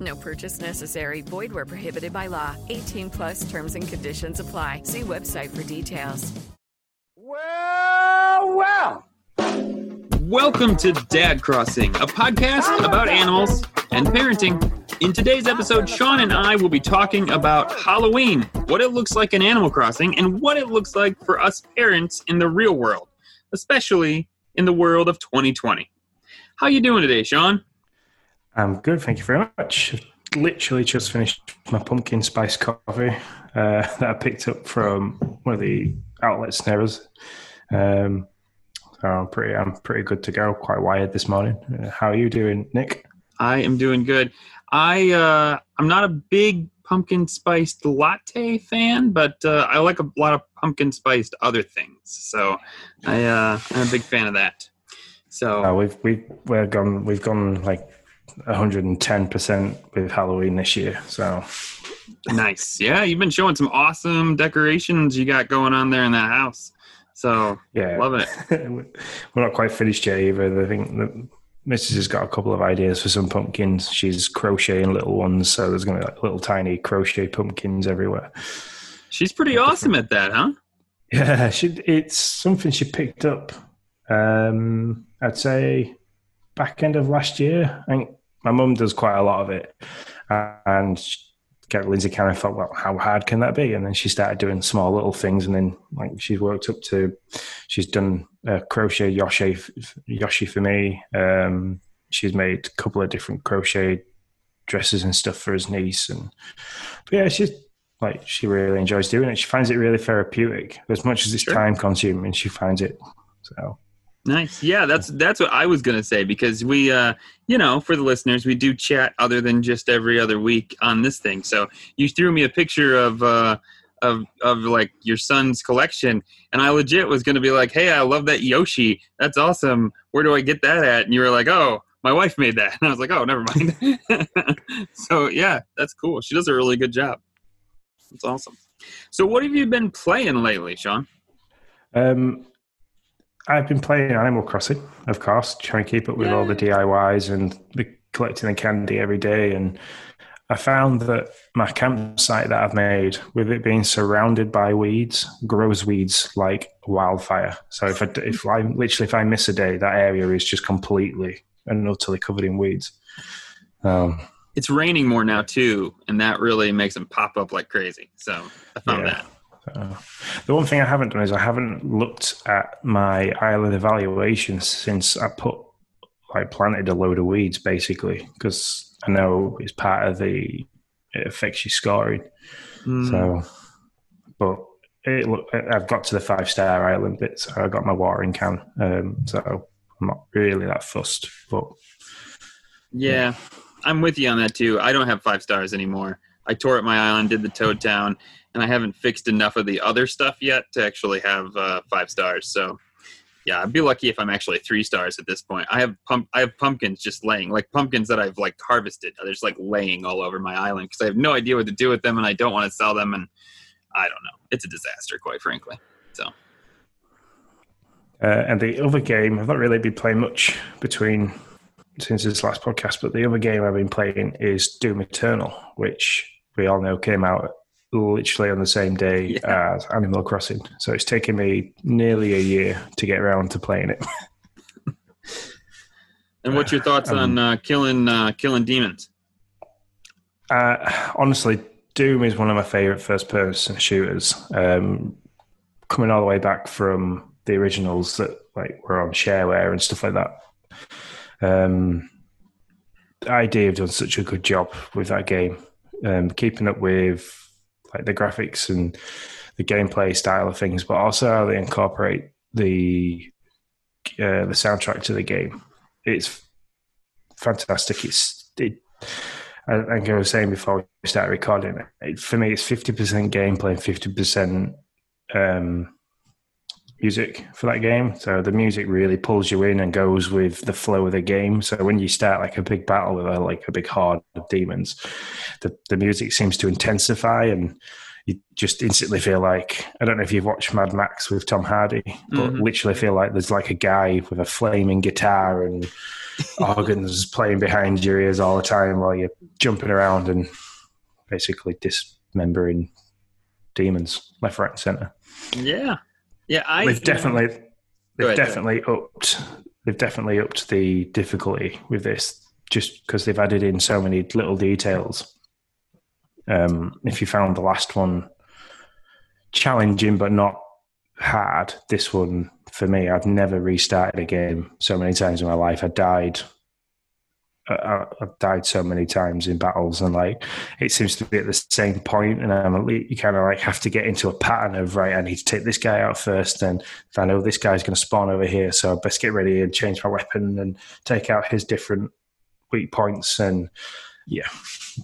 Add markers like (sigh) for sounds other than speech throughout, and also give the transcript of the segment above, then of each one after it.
No purchase necessary. Void where prohibited by law. 18 plus terms and conditions apply. See website for details. Well, well. Welcome to Dad Crossing, a podcast about animals and parenting. In today's episode, Sean and I will be talking about Halloween, what it looks like in Animal Crossing, and what it looks like for us parents in the real world, especially in the world of 2020. How you doing today, Sean? I'm good, thank you very much. Literally just finished my pumpkin spice coffee uh, (laughs) that I picked up from one of the outlets near us. Um, so I'm pretty, I'm pretty good to go. Quite wired this morning. Uh, how are you doing, Nick? I am doing good. I uh, I'm not a big pumpkin spiced latte fan, but uh, I like a lot of pumpkin spiced other things. So I uh, I'm a big fan of that. So Uh, we've we've we're gone we've gone like 110 percent with Halloween this year. So nice. Yeah, you've been showing some awesome decorations you got going on there in that house. So yeah, love it. (laughs) we're not quite finished yet either. I think the Mrs. has got a couple of ideas for some pumpkins. She's crocheting little ones, so there's going to be like little tiny crochet pumpkins everywhere. She's pretty awesome at that, huh? Yeah, she, it's something she picked up. Um, I'd say back end of last year. I think my mum does quite a lot of it, and she- Lindsay kind of thought, well, how hard can that be? And then she started doing small little things, and then like she's worked up to, she's done a crochet Yoshi, Yoshi for me. Um, she's made a couple of different crochet dresses and stuff for his niece, and but yeah, she's like she really enjoys doing it. She finds it really therapeutic. As much as it's Sure. time consuming, she finds it. So Nice. Yeah, that's that's what I was gonna say because we, uh, you know, for the listeners, we do chat other than just every other week on this thing. So you threw me a picture of uh, of of like your son's collection, and I legit was gonna be like, "Hey, I love that Yoshi. That's awesome. Where do I get that at?" And you were like, "Oh, my wife made that." (laughs) And I was like, "Oh, never mind." (laughs) so yeah, that's cool. She does a really good job. That's awesome. So what have you been playing lately, Sean? um, I've been playing Animal Crossing, of course, trying to keep up with all the DIYs and the collecting the candy every day. And I found that my campsite that I've made, with it being surrounded by weeds, grows weeds like wildfire. So if I, if I literally if I miss a day, that area is just completely and utterly covered in weeds. Um, it's raining more now too, and that really makes them pop up like crazy. So I found Yeah. that. Uh, the one thing I haven't done is I haven't looked at my island evaluation since I put I planted a load of weeds basically because I know it's part of the it affects your scoring. Mm. So, but it, look, I've got to the five star island bit, so I got my watering can. Um, so I'm not really that fussed, but yeah, I'm with you on that too. I don't have five stars anymore. I tore up my island, did the Toad Town, and I haven't fixed enough of the other stuff yet to actually have uh, five stars. So. Yeah, I'd be lucky if I'm actually three stars at this point. I have pump, I have pumpkins just laying, like pumpkins that I've like harvested. They're just like laying all over my island because I have no idea what to do with them, and I don't want to sell them, and I don't know. It's a disaster, quite frankly. So Uh, and the other game, I've not really been playing much between since this last podcast, but the other game I've been playing is Doom Eternal, which we all know came out literally on the same day (laughs) Yeah. as Animal Crossing. So it's taken me nearly a year to get around to playing it. (laughs) And what's your thoughts on uh, killing uh, killing demons? Uh, honestly, Doom is one of my favorite first person shooters. Um, coming all the way back from the originals that like were on shareware and stuff like that. Um, idea have done such a good job with that game, um, keeping up with like the graphics and the gameplay style of things, but also how they incorporate the uh, the soundtrack to the game. It's fantastic. It's it, I I was saying before we started recording, it, for me, it's fifty percent gameplay and fifty percent um, music for that game. So the music really pulls you in and goes with the flow of the game. So when you start like a big battle with a, like a big horde of demons, the, the music seems to intensify and you just instantly feel like I don't know if you've watched Mad Max with Tom Hardy, but Mhm. literally feel like there's like a guy with a flaming guitar and (laughs) organs playing behind your ears all the time while you're jumping around and basically dismembering demons left, right, and center. Yeah, yeah. I they've definitely they've ahead, definitely upped they've definitely upped the difficulty with this just because they've added in so many little details. Um, if you found the last one challenging but not hard, this one for me, I've never restarted a game so many times in my life. I died. I- I've died so many times in battles, and like it seems to be at the same point, and I'm, you kind of like have to get into a pattern of right. I need to take this guy out first, and I know this guy's going to spawn over here, so I best get ready and change my weapon and take out his different weak points. And yeah,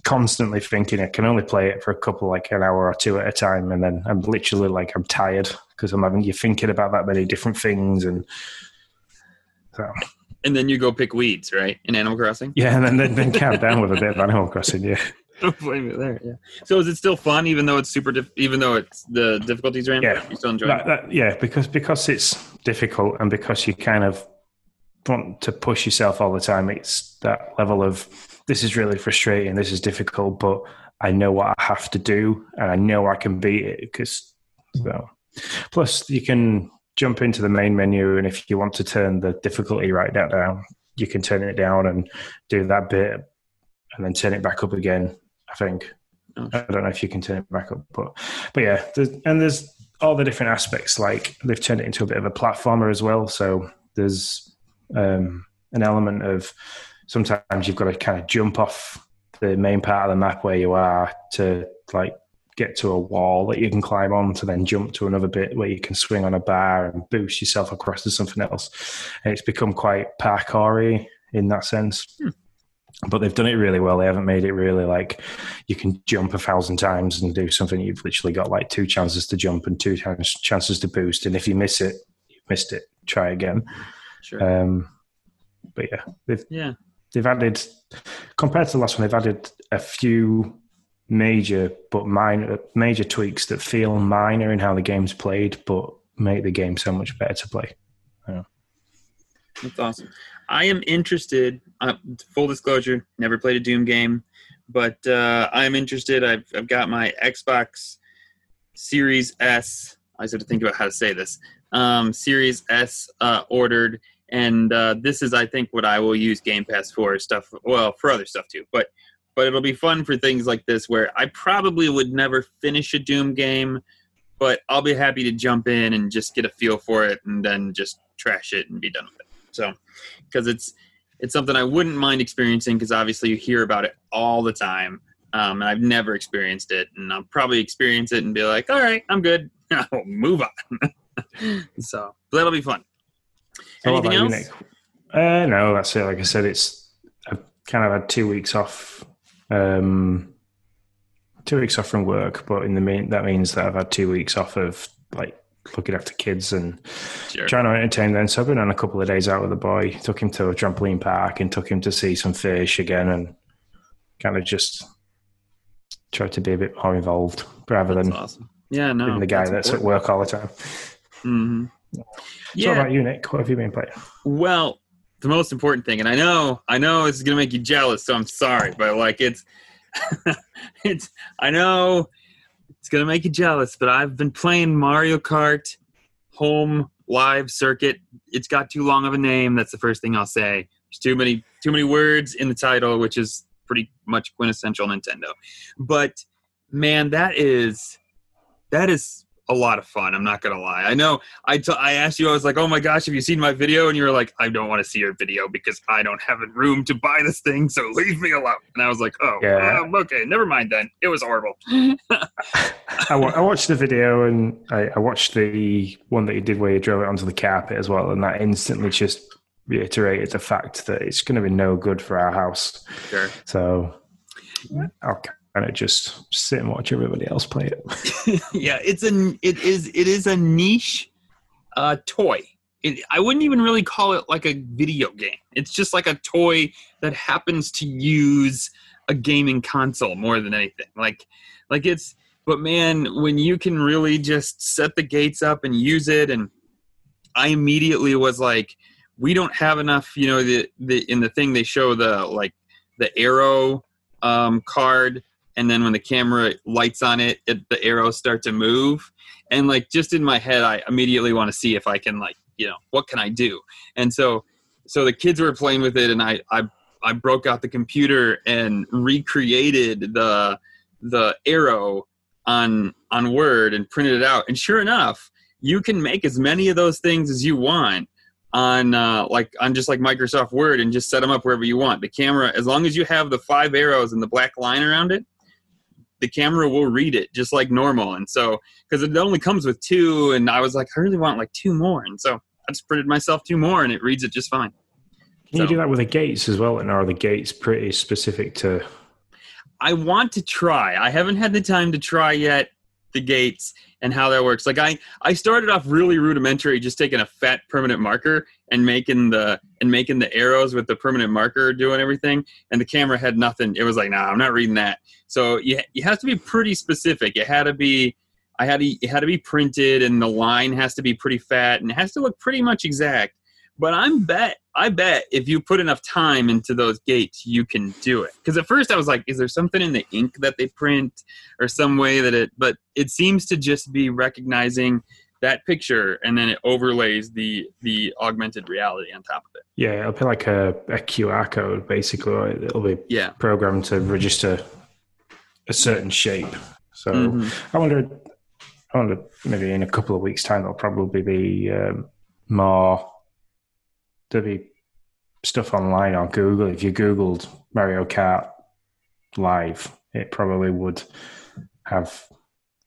constantly thinking I can only play it for a couple, like an hour or two at a time, and then I'm literally like I'm tired because I'm having you thinking about that many different things, and so and then you go pick weeds, right? In Animal Crossing. yeah, and then then, then (laughs) calm down with a bit of Animal Crossing. Yeah, Don't blame it there. Yeah. So is it still fun, even though it's super, diff- even though it's the difficulties ramped? Yeah. You still enjoy that, it? that, yeah, because because it's difficult and because you kind of want to push yourself all the time. It's that level of this is really frustrating, this is difficult, but I know what I have to do and I know I can beat it because so. Plus, you can jump into the main menu, and if you want to turn the difficulty right down, down, you can turn it down and do that bit, and then turn it back up again. I think. I don't know if you can turn it back up, but but yeah, there's, and there's all the different aspects. Like they've turned it into a bit of a platformer as well. So there's um, an element of sometimes you've got to kind of jump off the main part of the map where you are to like get to a wall that you can climb on to then jump to another bit where you can swing on a bar and boost yourself across to something else. And it's become quite parkoury in that sense. But they've done it really well. They haven't made it really like you can jump a thousand times and do something. You've literally got like two chances to jump and two times chances to boost. And if you miss it, you've missed it. Try again. Sure. Um, but yeah, they've yeah. they've added compared to the last one, they've added a few major but minor major tweaks that feel minor in how the game's played, but make the game so much better to play. That's awesome. I am interested. Uh, full disclosure: never played a Doom game, but uh, I'm interested. I've I've got my Xbox Series S. I just have to think about how to say this. Um, Series S uh, ordered, and uh, this is, I think, what I will use Game Pass for stuff. Well, for other stuff too, but but it'll be fun for things like this where I probably would never finish a Doom game, but I'll be happy to jump in and just get a feel for it, and then just trash it and be done with it. So, because it's it's something I wouldn't mind experiencing because obviously you hear about it all the time. Um, and I've never experienced it, and I'll probably experience it and be like, "All right, I'm good. (laughs) I'll move on." (laughs) so that'll be fun. So Anything else? you, Uh, no, that's it. Like I said, it's I've kind of had two weeks off, um, two weeks off from work, but in the mean that means that I've had two weeks off of like looking after kids and Sure. trying to entertain them. So I've been on a couple of days out with the boy. Took him to a trampoline park and took him to see some fish again, and kind of just tried to be a bit more involved rather That's than awesome. Yeah, no, being the guy that's, at work all the time. hmm So Yeah. what about you, Nick? What have you been playing? Well, the most important thing, and I know, I know it's gonna make you jealous, so I'm sorry, but like it's, (laughs) it's, I know it's gonna make you jealous, but I've been playing Mario Kart Home Live Circuit. It's got too long of a name. That's the first thing I'll say. There's too many, too many words in the title, which is pretty much quintessential Nintendo. But man, that is, that is a lot of fun. I'm not gonna lie. I know I, t- I asked you, I was like, oh my gosh, have you seen my video? And you were like, I don't want to see your video because I don't have a room to buy this thing, so (laughs) leave me alone. And I was like, oh, Yeah. um, okay, never mind then. It was horrible. (laughs) I, wa- I watched the video and I, I watched the one that you did where you drove it onto the carpet as well, and that instantly just reiterated the fact that it's going to be no good for our house. Sure. So I'll kind of just sit and watch everybody else play it. (laughs) yeah, it's a it is it is a niche uh, toy. It, I wouldn't even really call it like a video game. It's just like a toy that happens to use a gaming console more than anything. Like, like it's. But man, when you can really just set the gates up and use it, and I immediately was like, we don't have enough. You know, the the in the thing they show the like the arrow um, card, and then when the camera lights on it, it, the arrows start to move. And like just in my head, I immediately want to see if I can like you know what can I do. And so so the kids were playing with it, and I I I broke out the computer and recreated the the arrow on on Word and printed it out. And sure enough, you can make as many of those things as you want on uh, like on just like Microsoft Word and just set them up wherever you want. The camera, as long as you have the five arrows and the black line around it, the camera will read it just like normal. And so, because it only comes with two, and I was like, I really want like two more, and so I just printed myself two more, and it reads it just fine. Can so, you do that with the gates as well? And are the gates pretty specific to? I want to try. I haven't had the time to try yet the gates and how that works. Like I, I started off really rudimentary, just taking a fat permanent marker and making the and making the arrows with the permanent marker doing everything. And the camera had nothing. It was like, nah, I'm not reading that. So you you have to be pretty specific. It had to be. I had to, it had to be printed, and the line has to be pretty fat, and it has to look pretty much exact. But I'm bet I bet if you put enough time into those gates, you can do it. Because at first I was like, is there something in the ink that they print or some way that it, but it seems to just be recognizing that picture and then it overlays the the augmented reality on top of it. Yeah, it'll be like a, a QR code basically. It'll be yeah. programmed to register a certain shape. So mm-hmm. I wonder, I wonder maybe in a couple of weeks' time there'll probably be um, more there'll be stuff online on Google. If you Googled Mario Kart live, it probably would have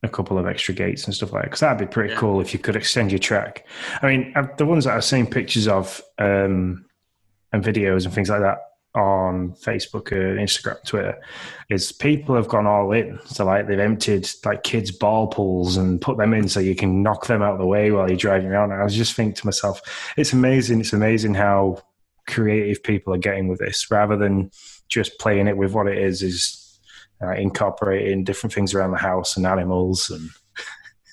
a couple of extra gates and stuff like that. Because that'd be pretty yeah. cool if you could extend your track. I mean, the ones that I've seen pictures of um, and videos and things like that on Facebook, uh, Instagram, Twitter, is people have gone all in. So like they've emptied like kids' ball pools and put them in so you can knock them out of the way while you're driving around. And I was just thinking to myself, it's amazing. It's amazing how creative people are getting with this, rather than just playing it with what it is. Is uh, incorporating different things around the house and animals and.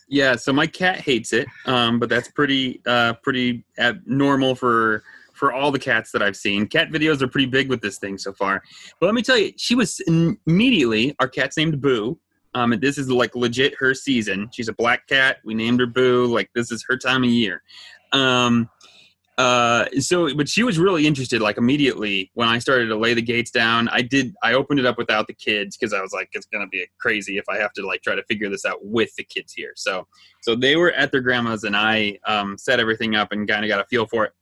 Yeah, so my cat hates it, um, but that's pretty uh, pretty normal for for all the cats that I've seen. Cat videos are pretty big with this thing so far. But let me tell you, she was immediately, our cat's named Boo. Um, this is like legit her season. She's a black cat. We named her Boo. Like this is her time of year. Um, uh, so, but she was really interested. Like immediately when I started to lay the gates down, I did. I opened it up without the kids because I was like, it's gonna be crazy if I have to like try to figure this out with the kids here. So, so they were at their grandma's, and I um, set everything up and kind of got a feel for it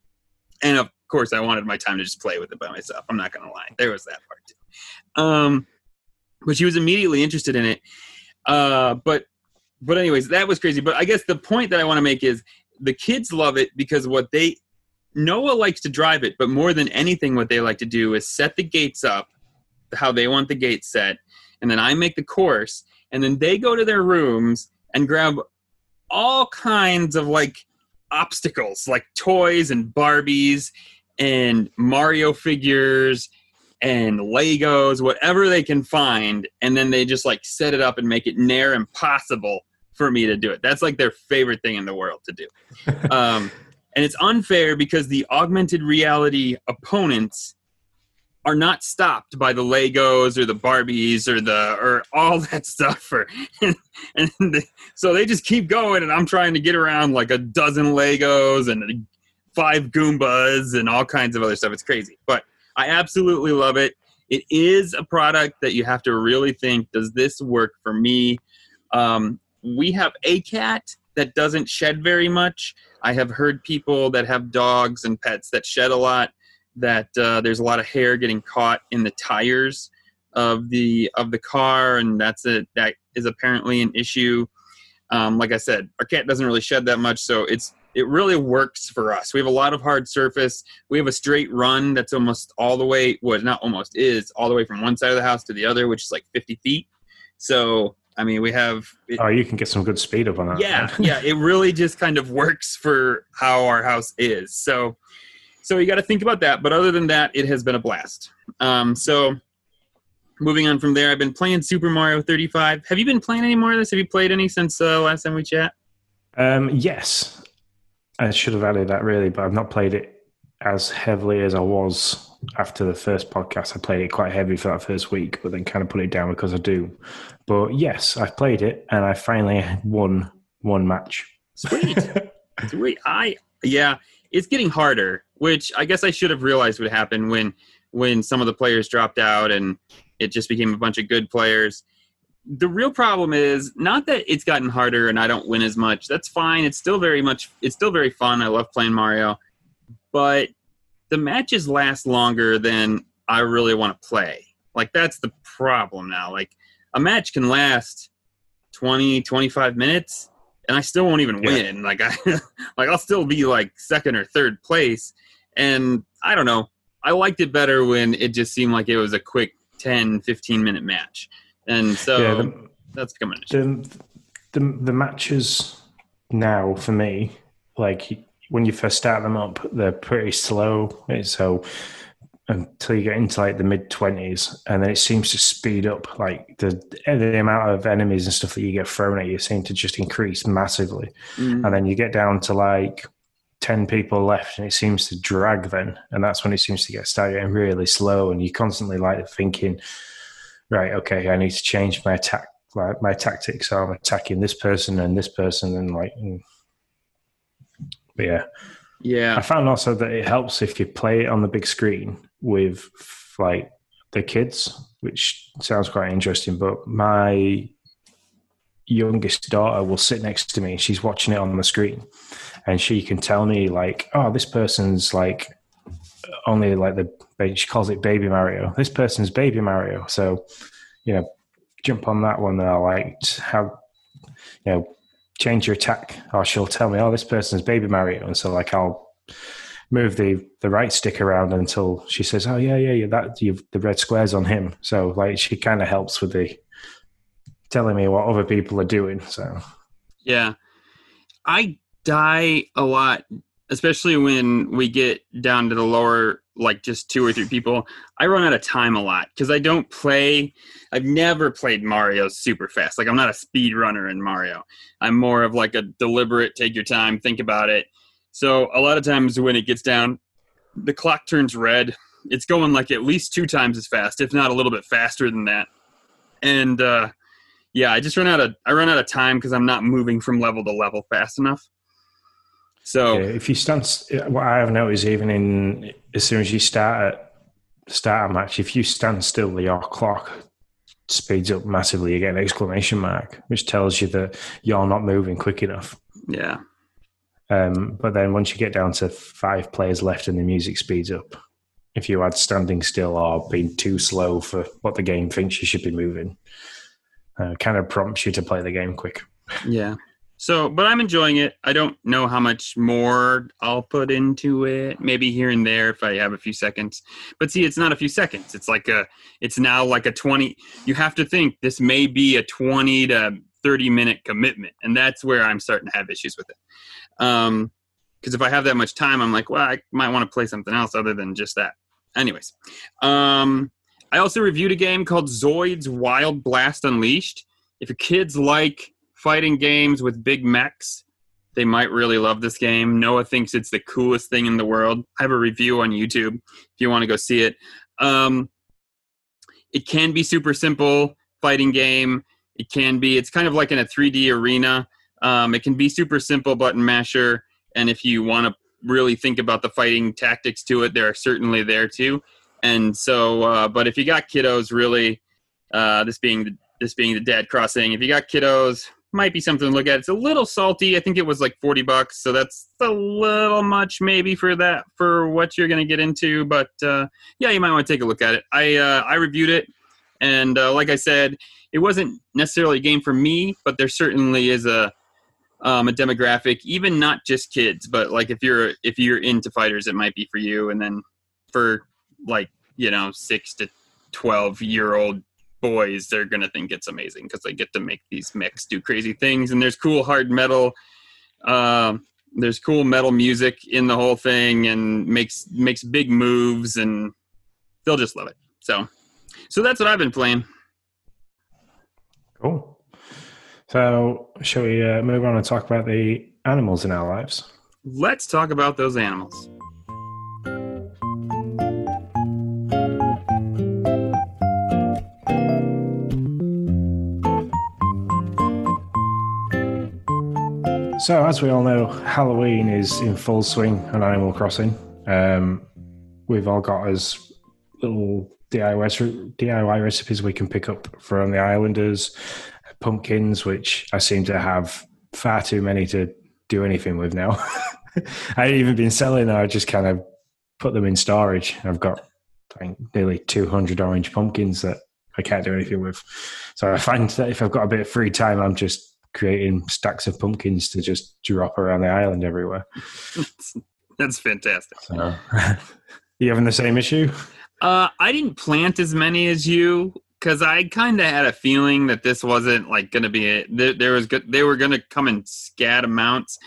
and of course I wanted my time to just play with it by myself. I'm not gonna lie, there was that part too. Um, but she was immediately interested in it. Uh, but but anyways, that was crazy. But I guess the point that I want to make is the kids love it because what they Noah likes to drive it, but more than anything, what they like to do is set the gates up how they want the gates set, and then I make the course, and then they go to their rooms and grab all kinds of like obstacles like toys and Barbies and Mario figures and Legos, whatever they can find, and then they just like set it up and make it near impossible for me to do it. That's like their favorite thing in the world to do. (laughs) um, and it's unfair because the augmented reality opponents are not stopped by the Legos or the Barbies or the or all that (laughs) stuff. Or and, and so they just keep going, and I'm trying to get around like a dozen Legos and five Goombas and all kinds of other stuff. It's crazy, but I absolutely love it. It is a product that you have to really think: Does this work for me? Um, we have a cat that doesn't shed very much. I have heard people that have dogs and pets that shed a lot that uh, there's a lot of hair getting caught in the tires of the of the car, and that's a that is apparently an issue. Um, like I said, our cat doesn't really shed that much, so it's it really works for us. We have a lot of hard surface. We have a straight run that's almost all the way, well, not almost is all the way from one side of the house to the other, which is like 50 feet. So I mean, we have. It, Oh, you can get some good speed up on that. yeah, yeah. It really just kind of works for how our house is. So, so you got to think about that. But other than that, it has been a blast. Um, so, moving on from there, I've been playing Super Mario 35. Have you been playing any more of this? Have you played any since uh, last time we chat? Um, yes, I should have added that really, but I've not played it as heavily as I was after the first podcast. I played it quite heavy for that first week, but then kind of put it down because I do. But yes, I've played it and I finally won one match. Sweet. (laughs) Sweet. I yeah, it's getting harder, which I guess I should have realized would happen when when some of the players dropped out and it just became a bunch of good players. The real problem is not that it's gotten harder and I don't win as much. That's fine. It's still very much it's still very fun. I love playing Mario. But the matches last longer than I really want to play. Like that's the problem now. Like a match can last 20 25 minutes and I still won't even Yeah. win. Like I (laughs) like I'll still be like second or third place. And I don't know. I liked it better when it just seemed like it was a quick 10 15 minute match. And so yeah, the, that's coming. an issue. the, the the matches now for me, like when you first start them up, they're pretty slow. So until you get into like the mid twenties, and then it seems to speed up. Like the the amount of enemies and stuff that you get thrown at you seem to just increase massively, Mm, and then you get down to like. 10 people left and it seems to drag then and that's when it seems to get start getting really slow and you constantly like thinking right okay i need to change my attack like my tactics so i'm attacking this person and this person and like mm. But yeah. I found also that it helps if you play it on the big screen with like the kids which sounds quite interesting but my youngest daughter will sit next to me she's watching it on the screen and she can tell me like oh this person's like only like the she calls it baby mario. This person's baby mario. So you know jump on that one and i like how you know change your attack or she'll tell me oh this person's baby mario and so like i'll move the the right stick around until she says oh yeah yeah yeah that you've the red squares on him so like she kind of helps with the telling me what other people are doing so Yeah. I die a lot, especially when we get down to the lower, like just two or three people. I run out of time a lot because I don't play. I've never played Mario super fast. Like, I'm not a speed runner in Mario. I'm more of like a deliberate, take your time, think about it. So, a lot of times when it gets down, the clock turns red. It's going like at least two times as fast, if not a little bit faster than that. And, uh, yeah, I just run out of I run out of time because I'm not moving from level to level fast enough. So Yeah, if you stand, what I have noticed, even in as soon as you start a, start a match, if you stand still, the your clock speeds up massively. You get an exclamation mark, which tells you that you're not moving quick enough. yeah, Um, but then once you get down to five players left and the music speeds up, if you add standing still or being too slow for what the game thinks you should be moving, uh, kind of prompts you to play the game quick. yeah. So, but I'm enjoying it. I don't know how much more I'll put into it. Maybe here and there if I have a few seconds. But see, it's not a few seconds. It's like a. It's now like a 20. You have to think this may be a 20 to 30 minute commitment, and that's where I'm starting to have issues with it. Um, because if I have that much time, I'm like, well, I might want to play something else other than just that. Anyways, um, I also reviewed a game called Zoids Wild Blast Unleashed. If your kids like fighting games with big mechs, they might really love this game. Noah thinks it's the coolest thing in the world. I have a review on YouTube if you want to go see it. Um, it can be super simple fighting game. It can be. It's kind of like in a 3D arena. Um, it can be super simple button masher, and if you want to really think about the fighting tactics to it, they're certainly there too. And so, uh, but if you got kiddos, really, uh, this being the, this being the dad crossing, if you got kiddos, might be something to look at. It's a little salty. I think it was like forty bucks, so that's a little much maybe for that for what you're going to get into. But uh, yeah, you might want to take a look at it. I uh, I reviewed it, and uh, like I said, it wasn't necessarily a game for me, but there certainly is a um, a demographic, even not just kids, but like if you're if you're into fighters, it might be for you. And then for like you know six to twelve year old boys they're gonna think it's amazing because they get to make these mix do crazy things and there's cool hard metal um, there's cool metal music in the whole thing and makes makes big moves and they'll just love it so so that's what i've been playing Cool. So, shall we uh, move on and talk about the animals in our lives? let's talk about those animals So, as we all know, Halloween is in full swing on Animal Crossing. Um, we've all got us little DIY, recipes we can pick up from the Islanders, pumpkins, which I seem to have far too many to do anything with now. (laughs) I ain't even been selling them, I just kind of put them in storage. I've got think, nearly 200 orange pumpkins that I can't do anything with. So I find that if I've got a bit of free time, I'm just creating stacks of pumpkins to just drop around the island everywhere. (laughs) that's fantastic So, (laughs) you having the same issue? Uh, I didn't plant as many as you because I kind of had a feeling that this wasn't like going to be a, there, there was good, they were going to come in scat amounts,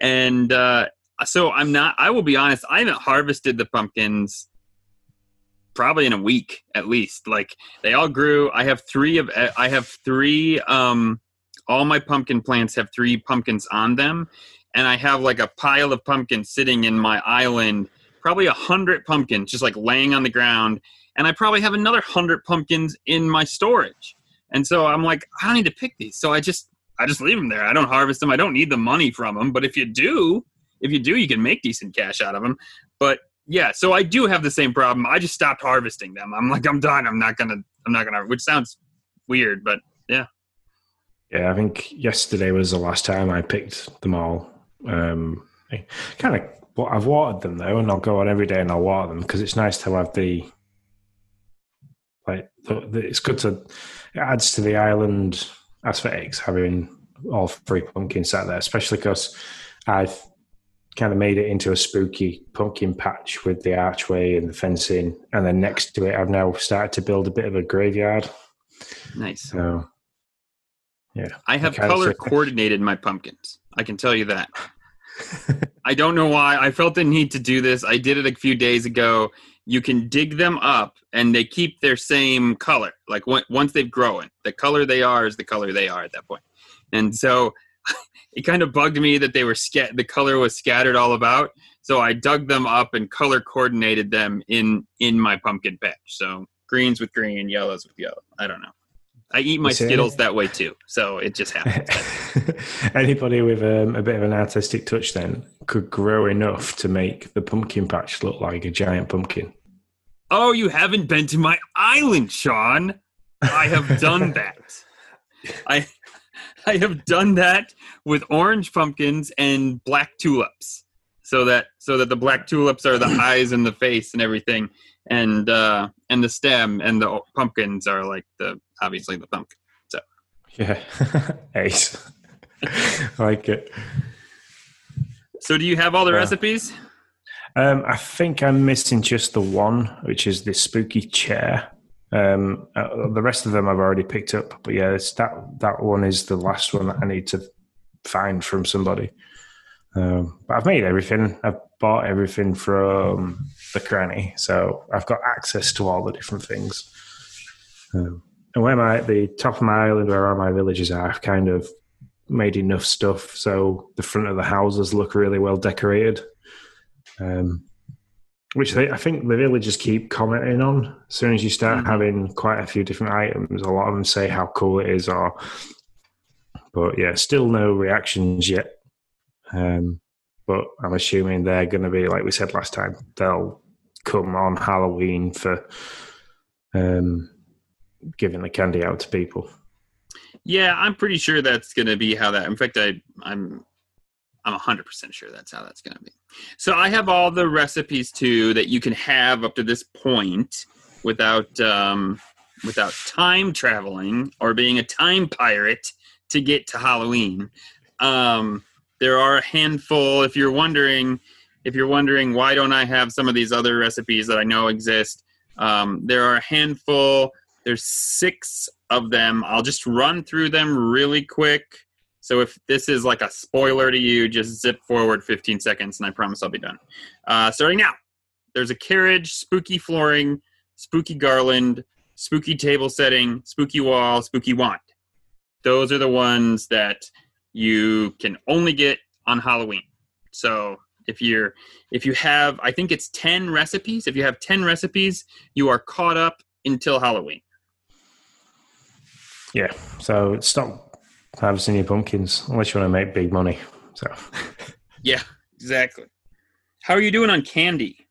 and uh, so I'm not. I will be honest. I haven't harvested the pumpkins probably in a week at least. Like they all grew. I have three of. I have three. Um, all my pumpkin plants have three pumpkins on them, and I have like a pile of pumpkins sitting in my island probably a hundred pumpkins just like laying on the ground, and I probably have another hundred pumpkins in my storage. And so I'm like, I don't need to pick these, so I just I just leave them there. I don't harvest them. I don't need the money from them. But if you do, if you do, you can make decent cash out of them. But yeah, so I do have the same problem. I just stopped harvesting them. I'm like, I'm done. I'm not gonna. I'm not gonna. Which sounds weird, but yeah. I think yesterday was the last time I picked them all. Um, kind of, well, I've watered them though, and I'll go on every day and I'll water them because it's nice to have the like. The, the, it's good to it adds to the island aesthetics having all three pumpkins sat there, especially because I've kind of made it into a spooky pumpkin patch with the archway and the fencing, and then next to it, I've now started to build a bit of a graveyard. Nice. So, yeah, I have color coordinated my pumpkins. I can tell you that. (laughs) I don't know why. I felt the need to do this. I did it a few days ago. You can dig them up and they keep their same color. Like on- once they've grown, the color they are is the color they are at that point. And so (laughs) it kind of bugged me that they were scat. The color was scattered all about. So I dug them up and color coordinated them in in my pumpkin patch. So greens with green, yellows with yellow. I don't know. I eat my Skittles that way too. So it just happens. (laughs) Anybody with um, a bit of an artistic touch then could grow enough to make the pumpkin patch look like a giant pumpkin. Oh, you haven't been to my island, Sean. I have done (laughs) that. I I have done that with orange pumpkins and black tulips. So that so that the black tulips are the (coughs) eyes and the face and everything and uh and the stem and the pumpkins are like the obviously the pumpkin. Yeah, (laughs) ace. (laughs) I like it. So do you have all the Yeah. recipes? Um, I think I'm missing just the one, which is the spooky chair. Um, uh, the rest of them I've already picked up, but yeah, it's that that one is the last one that I need to find from somebody. Um, but I've made everything. I've bought everything from the cranny, so I've got access to all the different things. Um, and where my the top of my island, where all my villages are, I've kind of made enough stuff so the front of the houses look really well decorated. Um, which they, I think the villagers keep commenting on. As soon as you start Mhm. having quite a few different items, a lot of them say how cool it is, or but yeah, still no reactions yet. Um, but I'm assuming they're going to be like we said last time. They'll come on Halloween for um, giving the candy out to people. Yeah, I'm pretty sure that's going to be how that. In fact, I I'm I'm 100% sure that's how that's going to be. So I have all the recipes too that you can have up to this point without um, without time traveling or being a time pirate to get to Halloween. Um, there are a handful. If you're wondering, if you're wondering why don't I have some of these other recipes that I know exist, um, there are a handful There's six of them. I'll just run through them really quick. So if this is like a spoiler to you, just zip forward 15 seconds, and I promise I'll be done. Uh, starting now. There's a carriage, spooky flooring, spooky garland, spooky table setting, spooky wall, spooky wand. Those are the ones that you can only get on Halloween. So if you're if you have I think it's 10 recipes, if you have 10 recipes, you are caught up until Halloween. Yeah. So stop harvesting your pumpkins unless you want to make big money. So (laughs) Yeah, exactly. How are you doing on candy?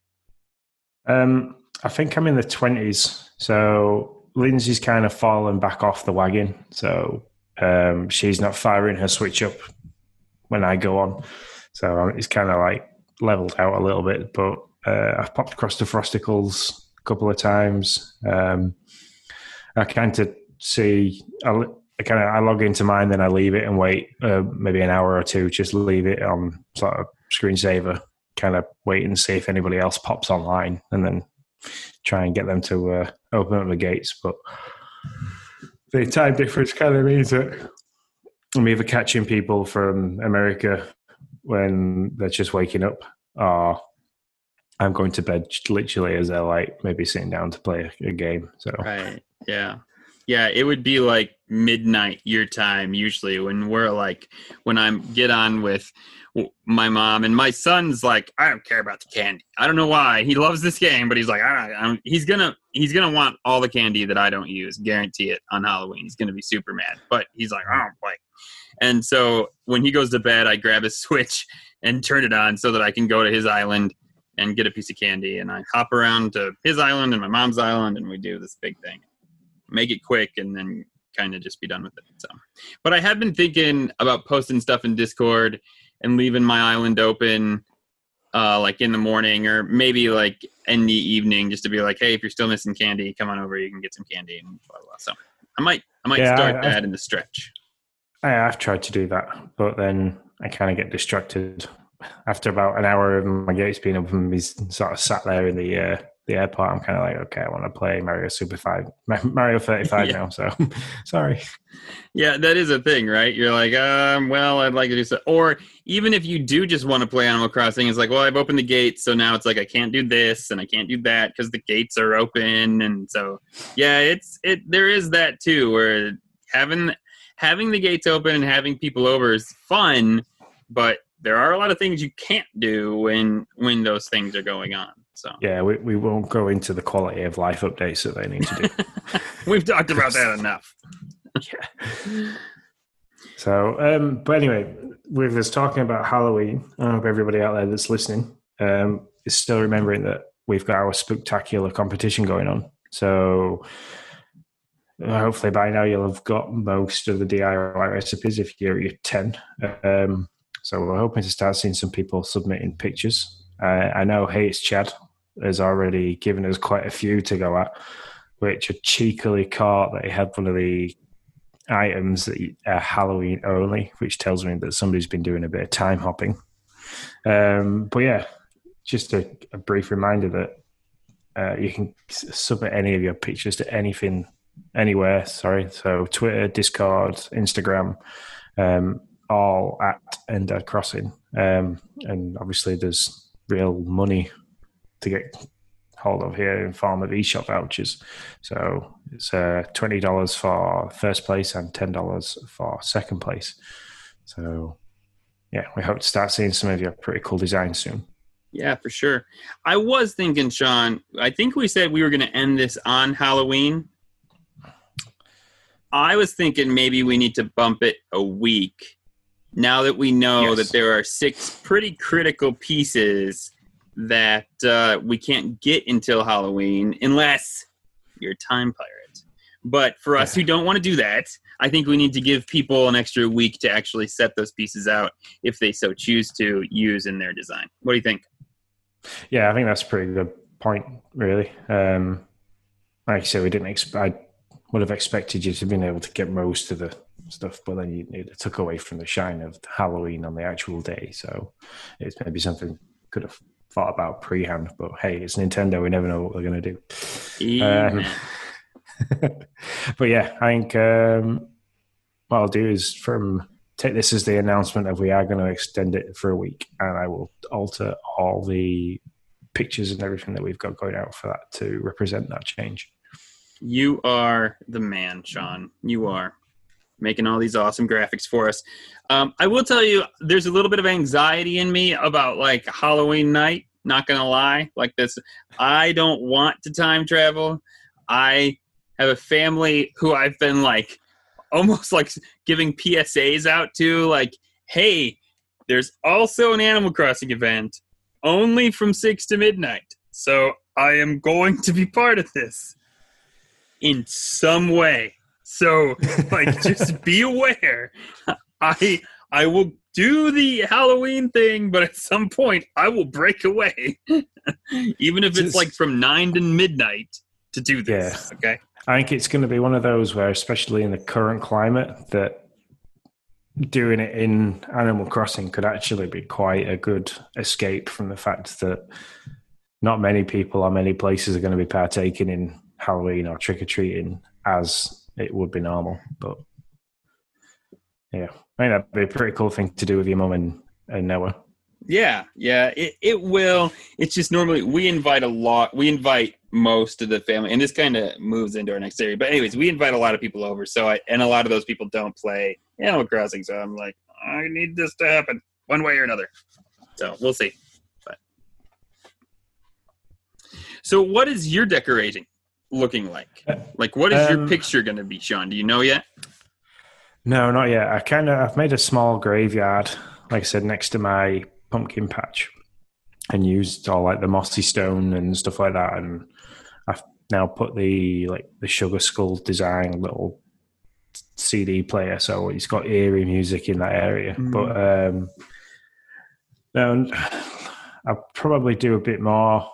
Um I think I'm in the twenties. So Lindsay's kind of fallen back off the wagon. So um, she's not firing her switch up when I go on. So um, it's kind of like leveled out a little bit. But uh, I've popped across the Frosticles a couple of times. Um, I kind of see, I, I kind of I log into mine, then I leave it and wait uh, maybe an hour or two, just leave it on sort of screensaver, kind of wait and see if anybody else pops online, and then try and get them to uh, open up the gates. But the time difference kind of means that I'm either catching people from America when they're just waking up, or I'm going to bed literally as they're like maybe sitting down to play a game. So right, yeah, yeah. It would be like midnight your time usually when we're like when I'm get on with my mom and my son's like i don't care about the candy. I don't know why. He loves this game but he's like I don't, he's gonna he's gonna want all the candy that i don't use guarantee it on halloween. He's gonna be super mad but he's like i don't play and so when he goes to bed i grab his (laughs) switch and turn it on so that i can go to his island and get a piece of candy and i hop around to his island and my mom's island and we do this big thing make it quick and then kind of just be done with it so. But i have been thinking about posting stuff in discord and leaving my island open uh, like in the morning or maybe like in the evening just to be like hey if you're still missing candy come on over you can get some candy and blah blah, blah. so i might i might yeah, start I, that in the stretch. I, have tried to do that but then i kind of get distracted. After about an hour of my gates being open he's sort of sat there in the uh, the airport, I'm kind of like, okay, I want to play Mario Super Five, Mario 35 (laughs) yeah. now. So (laughs) sorry. Yeah, that is a thing, right? You're like, um, well, I'd like to do so. Or even if you do just want to play Animal Crossing, it's like, well, I've opened the gates, so now it's like I can't do this and I can't do that because the gates are open, and so yeah, it's it. There is that too, where having having the gates open and having people over is fun, but there are a lot of things you can't do when when those things are going on. So yeah, we, we won't go into the quality of life updates that they need to do. (laughs) We've talked about that enough. (laughs) yeah. So, um, but anyway, with us talking about Halloween, I hope everybody out there that's listening um, is still remembering that we've got our spectacular competition going on. So, uh, hopefully by now you'll have got most of the DIY recipes if you're at your 10. Um, so, we're hoping to start seeing some people submitting pictures. Uh, I know hey, it's Chad has already given us quite a few to go at, which are cheekily caught that he had one of the items that are Halloween only, which tells me that somebody's been doing a bit of time hopping. Um, but yeah, just a, a brief reminder that uh, you can submit any of your pictures to anything, anywhere. Sorry, so Twitter, Discord, Instagram, um, all at Ender Crossing, um, and obviously there's real money to get hold of here in form of eShop vouchers. So it's uh, twenty dollars for first place and ten dollars for second place. So yeah, we hope to start seeing some of your pretty cool designs soon. Yeah, for sure. I was thinking, Sean. I think we said we were going to end this on Halloween. I was thinking maybe we need to bump it a week. Now that we know yes. that there are six pretty critical pieces that uh, we can't get until Halloween unless you're a time pirate. But for us who (laughs) don't want to do that, I think we need to give people an extra week to actually set those pieces out if they so choose to use in their design. What do you think? Yeah, I think that's a pretty good point, really. Um, like I said, we didn't expect, I would have expected you to have been able to get most of the stuff, but then you, it took away from the shine of Halloween on the actual day. So it's maybe something could have thought about pre-hand, but hey, it's Nintendo. We never know what they're going to do. Um, (laughs) but yeah, I think um, what I'll do is from take this as the announcement of we are going to extend it for a week, and I will alter all the pictures and everything that we've got going out for that to represent that change. You are the man, Sean. You are making all these awesome graphics for us. Um, I will tell you, there's a little bit of anxiety in me about like Halloween night. Not gonna lie, like this, I don't want to time travel. I have a family who I've been like almost like giving PSAs out to, like, hey, there's also an Animal Crossing event only from six to midnight. So I am going to be part of this in some way. So like just (laughs) be aware. I I will do the Halloween thing, but at some point I will break away. (laughs) Even if it's like from nine to midnight to do this. Okay. I think it's going to be one of those where, especially in the current climate, that doing it in Animal Crossing could actually be quite a good escape from the fact that not many people or many places are going to be partaking in Halloween or trick or treating as it would be normal. But yeah, I think that'd be a pretty cool thing to do with your mum and, and Noah. Yeah, yeah, it, it will. It's just normally we invite a lot. We invite most of the family, and this kind of moves into our next area. But anyways, we invite a lot of people over. So, I, and a lot of those people don't play Animal Crossing. So I'm like, I need this to happen one way or another. So we'll see. But so, what is your decorating looking like? Like, what is your Um, picture going to be, Sean? Do you know yet? No, not yet. I kind of I've made a small graveyard, like I said, next to my pumpkin patch, and used all like the mossy stone and stuff like that. And I've now put the like the sugar skull design little CD player, so it's got eerie music in that area. Mm. But um, no, (sighs) I'll probably do a bit more.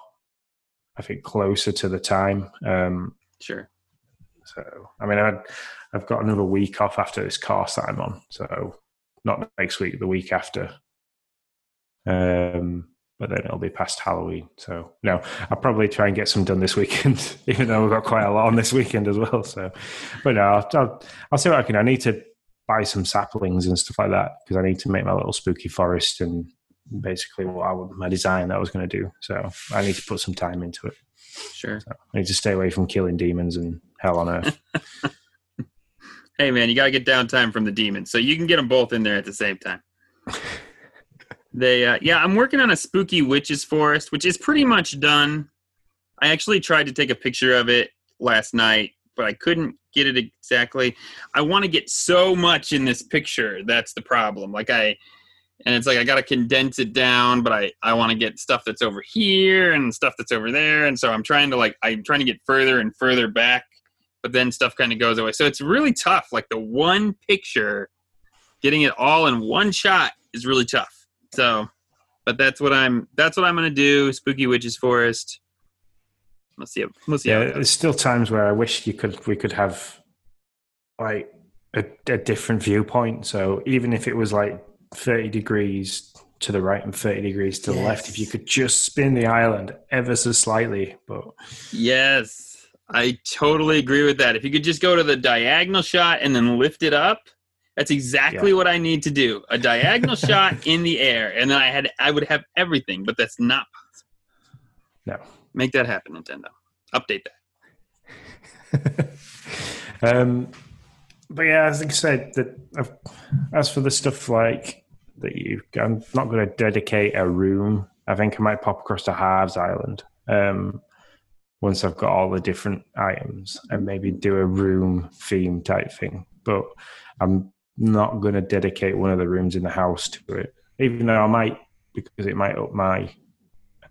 I think closer to the time. Um, Sure. so, I mean, I'd, I've got another week off after this course that I'm on. So, not next week, the week after. Um, but then it'll be past Halloween. So, no, I'll probably try and get some done this weekend, (laughs) even though we've got quite a lot on this weekend as well. So, but no, I'll, I'll, I'll see what I can. I need to buy some saplings and stuff like that because I need to make my little spooky forest and basically what I, would- my design that I was going to do. So, I need to put some time into it. Sure. I need to stay away from killing demons and hell on earth. (laughs) Hey, man, you got to get downtime from the demons. So you can get them both in there at the same time. (laughs) they, uh, yeah, I'm working on a spooky witches forest, which is pretty much done. I actually tried to take a picture of it last night, but I couldn't get it exactly. I want to get so much in this picture. That's the problem. Like, I, and it's like I got to condense it down, but I, I want to get stuff that's over here and stuff that's over there. And so I'm trying to, like, I'm trying to get further and further back but then stuff kind of goes away. So it's really tough. Like the one picture, getting it all in one shot is really tough. So, but that's what I'm. That's what I'm gonna do. Spooky Witches Forest. Let's see. Let's see. yeah, it there's still times where I wish you could we could have like a, a different viewpoint. So even if it was like 30 degrees to the right and 30 degrees to the left, if you could just spin the island ever so slightly, but Yes, I totally agree with that. If you could just go to the diagonal shot and then lift it up, that's exactly Yeah. what I need to do. A diagonal (laughs) shot in the air, and then I had I would have everything, but that's not possible. no. Make that happen, Nintendo. Update that. (laughs) um, but yeah, as I said, that as for the stuff like that, you, I'm not going to dedicate a room. I think I might pop across to Harv's Island um, once I've got all the different items and maybe do a room theme type thing. But I'm not going to dedicate one of the rooms in the house to it, even though I might because it might up my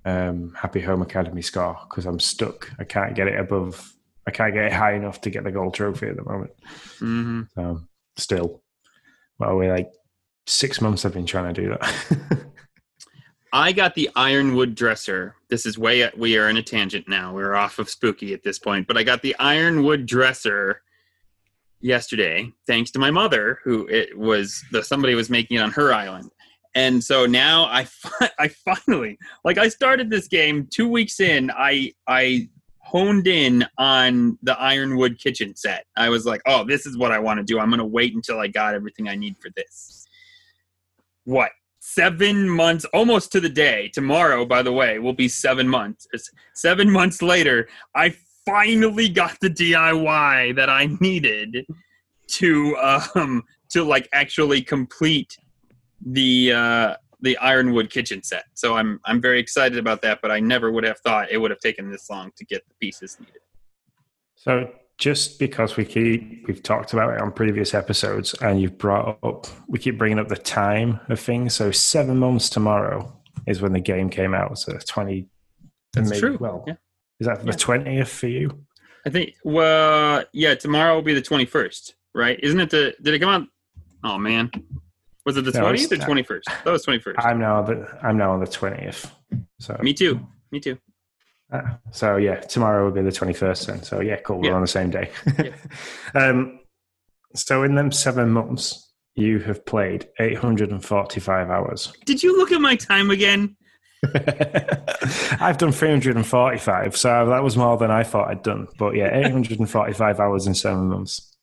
um, Happy Home Academy score because I'm stuck. I can't get it above. I can't get high enough to get the gold trophy at the moment. hmm So still, well, we're like six months. I've been trying to do that. (laughs) I got the ironwood dresser. This is way we are in a tangent now. We're off of spooky at this point, but I got the ironwood dresser yesterday, thanks to my mother, who it was the somebody was making it on her island. And so now I fi- (laughs) I finally like I started this game 2 weeks in. I I honed in on the ironwood kitchen set. I was like, oh, this is what I want to do. I'm going to wait until I got everything I need for this. What? Seven months, almost to the day. Tomorrow, by the way, will be seven months. Seven months later, I finally got the DIY that I needed to um to like actually complete the uh the ironwood kitchen set. So I'm I'm very excited about that, but I never would have thought it would have taken this long to get the pieces needed. So just because we keep we've talked about it on previous episodes, and you've brought up we keep bringing up the time of things. So seven months tomorrow is when the game came out. So twenty. That's maybe- true. Well, Yeah. is that the twentieth for you? I think well yeah, tomorrow will be the twenty first, right? Isn't it the did it come out oh man. Was it the No, twentieth or twenty first? That was twenty first. I'm now the I'm now on the twentieth. So Me too. Me too. Uh, so yeah, tomorrow will be the twenty first then. So yeah, cool. We're Yeah. on the same day. Yeah. (laughs) um, so in them seven months, you have played eight hundred and forty five hours. Did you look at my time again? (laughs) I've done three hundred and forty five, so that was more than I thought I'd done. But yeah, (laughs) eight hundred and forty five hours in seven months.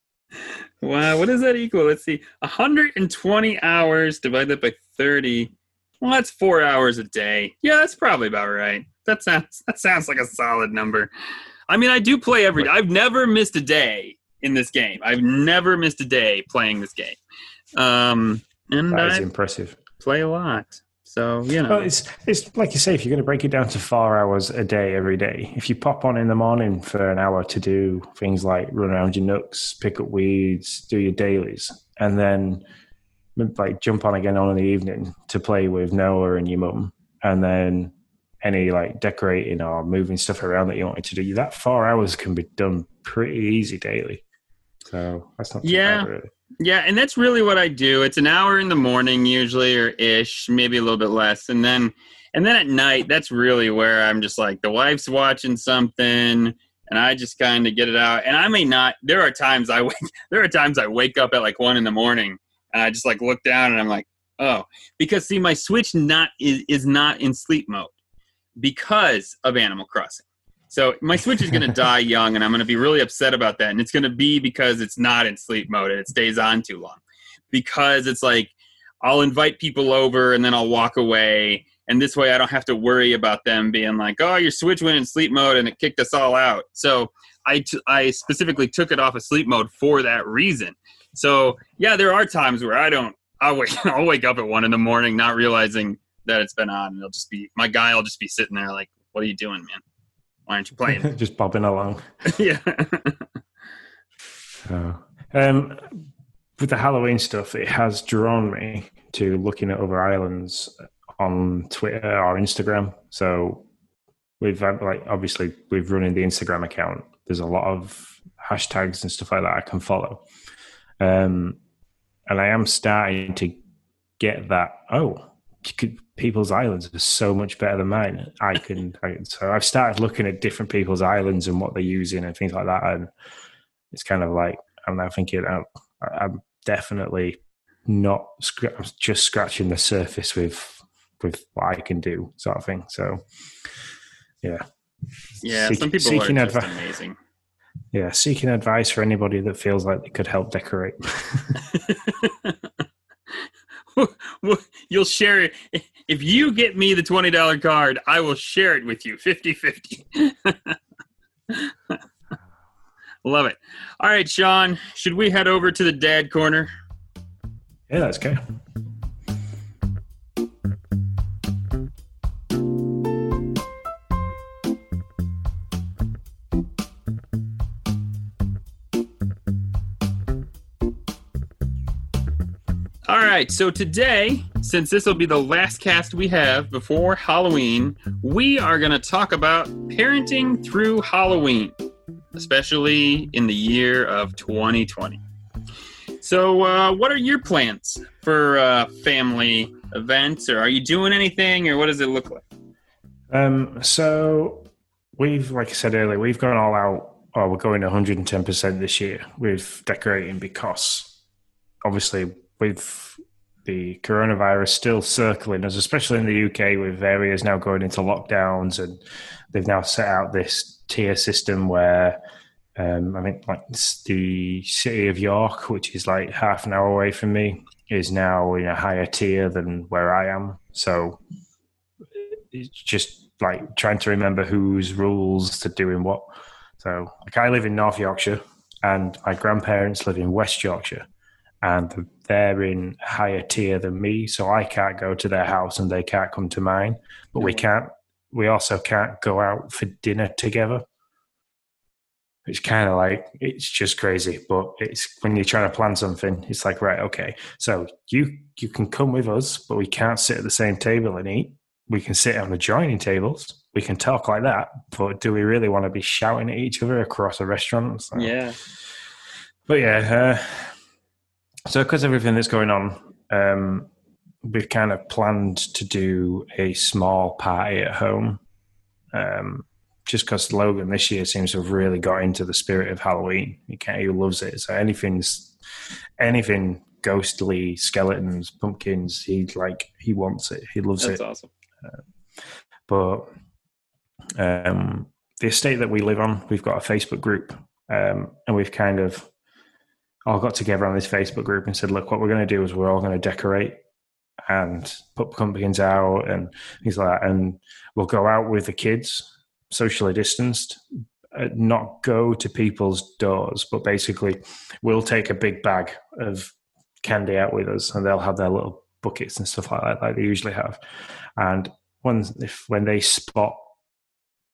Wow, what does that equal? Let's see. 120 hours divided by 30. Well, that's four hours a day. Yeah, that's probably about right. That sounds that sounds like a solid number. I mean, I do play every. I've never missed a day in this game. I've never missed a day playing this game, um, and That is I impressive. play a lot. So you know, Well, it's it's like you say, if you're going to break it down to four hours a day every day, if you pop on in the morning for an hour to do things like run around your nooks, pick up weeds, do your dailies, and then like jump on again on in the evening to play with Noah and your mum, and then any like decorating or moving stuff around that you wanted to do, that four hours can be done pretty easy daily. So that's not too Yeah. bad, really. Yeah, and that's really what I do. It's an hour in the morning usually or ish, maybe a little bit less. And then and then at night, that's really where I'm just like the wife's watching something and I just kind of get it out. And I may not there are times I (laughs) wake there are times I wake up at like 1 in the morning and I just like look down and I'm like, "Oh, because see my Switch not is is not in sleep mode because of Animal Crossing. So my Switch is going to die (laughs) young, and I'm going to be really upset about that. And it's going to be because it's not in sleep mode and it stays on too long. Because it's like I'll invite people over and then I'll walk away, and this way I don't have to worry about them being like, "Oh, your Switch went in sleep mode and it kicked us all out." So I t- I specifically took it off of sleep mode for that reason. So yeah, there are times where I don't. I'll wake (laughs) I'll wake up at one in the morning not realizing that it's been on, and it'll just be my guy. will just be sitting there like, "What are you doing, man? Why aren't you playing?" (laughs) Just bobbing along. (laughs) yeah. So, um, with the Halloween stuff, it has drawn me to looking at other islands on Twitter or Instagram. So we've had, like obviously we've running the Instagram account. There's a lot of hashtags and stuff like that I can follow, um, and I am starting to get that. Oh, could, people's islands are so much better than mine. I can. I, so I've started looking at different people's islands and what they're using and things like that, and it's kind of like I'm now thinking oh, I- I'm definitely not I'm just scratching the surface with with what I can do, sort of thing. So yeah, Yeah, Seek- some people seeking are just amazing. yeah, seeking advice for anybody that feels like they could help decorate. (laughs) (laughs) You'll share it. If you get me the $20 card, I will share it with you 50 50. (laughs) Love it. All right, Sean, should we head over to the dad corner? yeah, that's okay. All right, so today, since this will be the last cast we have before Halloween, we are going to talk about parenting through Halloween, especially in the year of 2020. So, uh, what are your plans for uh, family events, or are you doing anything, or what does it look like? Um, so we've, like I said earlier, we've gone all out, or we're going 110% this year with decorating because obviously with the coronavirus still circling us, especially in the UK, with areas now going into lockdowns, and they've now set out this tier system where um, I think like the city of York, which is like half an hour away from me, is now in a higher tier than where I am. So it's just like trying to remember whose rules to doing what. So like I live in North Yorkshire, and my grandparents live in West Yorkshire, and they're in higher tier than me, so I can't go to their house and they can't come to mine. But we can't. We also can't go out for dinner together. It's kind of like it's just crazy but it's when you're trying to plan something it's like right okay so you you can come with us but we can't sit at the same table and eat. We can sit on adjoining tables. We can talk like that but do we really want to be shouting at each other across a restaurant? So, yeah. But yeah uh, so because everything that's going on um, we've kind of planned to do a small party at home um, just because Logan this year seems to have really got into the spirit of Halloween. He he loves it. So anything's anything ghostly, skeletons, pumpkins, he like he wants it. He loves That's it. That's awesome. Uh, but um, the estate that we live on, we've got a Facebook group, um, and we've kind of all got together on this Facebook group and said, "Look, what we're going to do is we're all going to decorate." And put pumpkins out and things like that, and we'll go out with the kids socially distanced, uh, not go to people's doors, but basically we'll take a big bag of candy out with us and they'll have their little buckets and stuff like that, like they usually have. And when, if, when they spot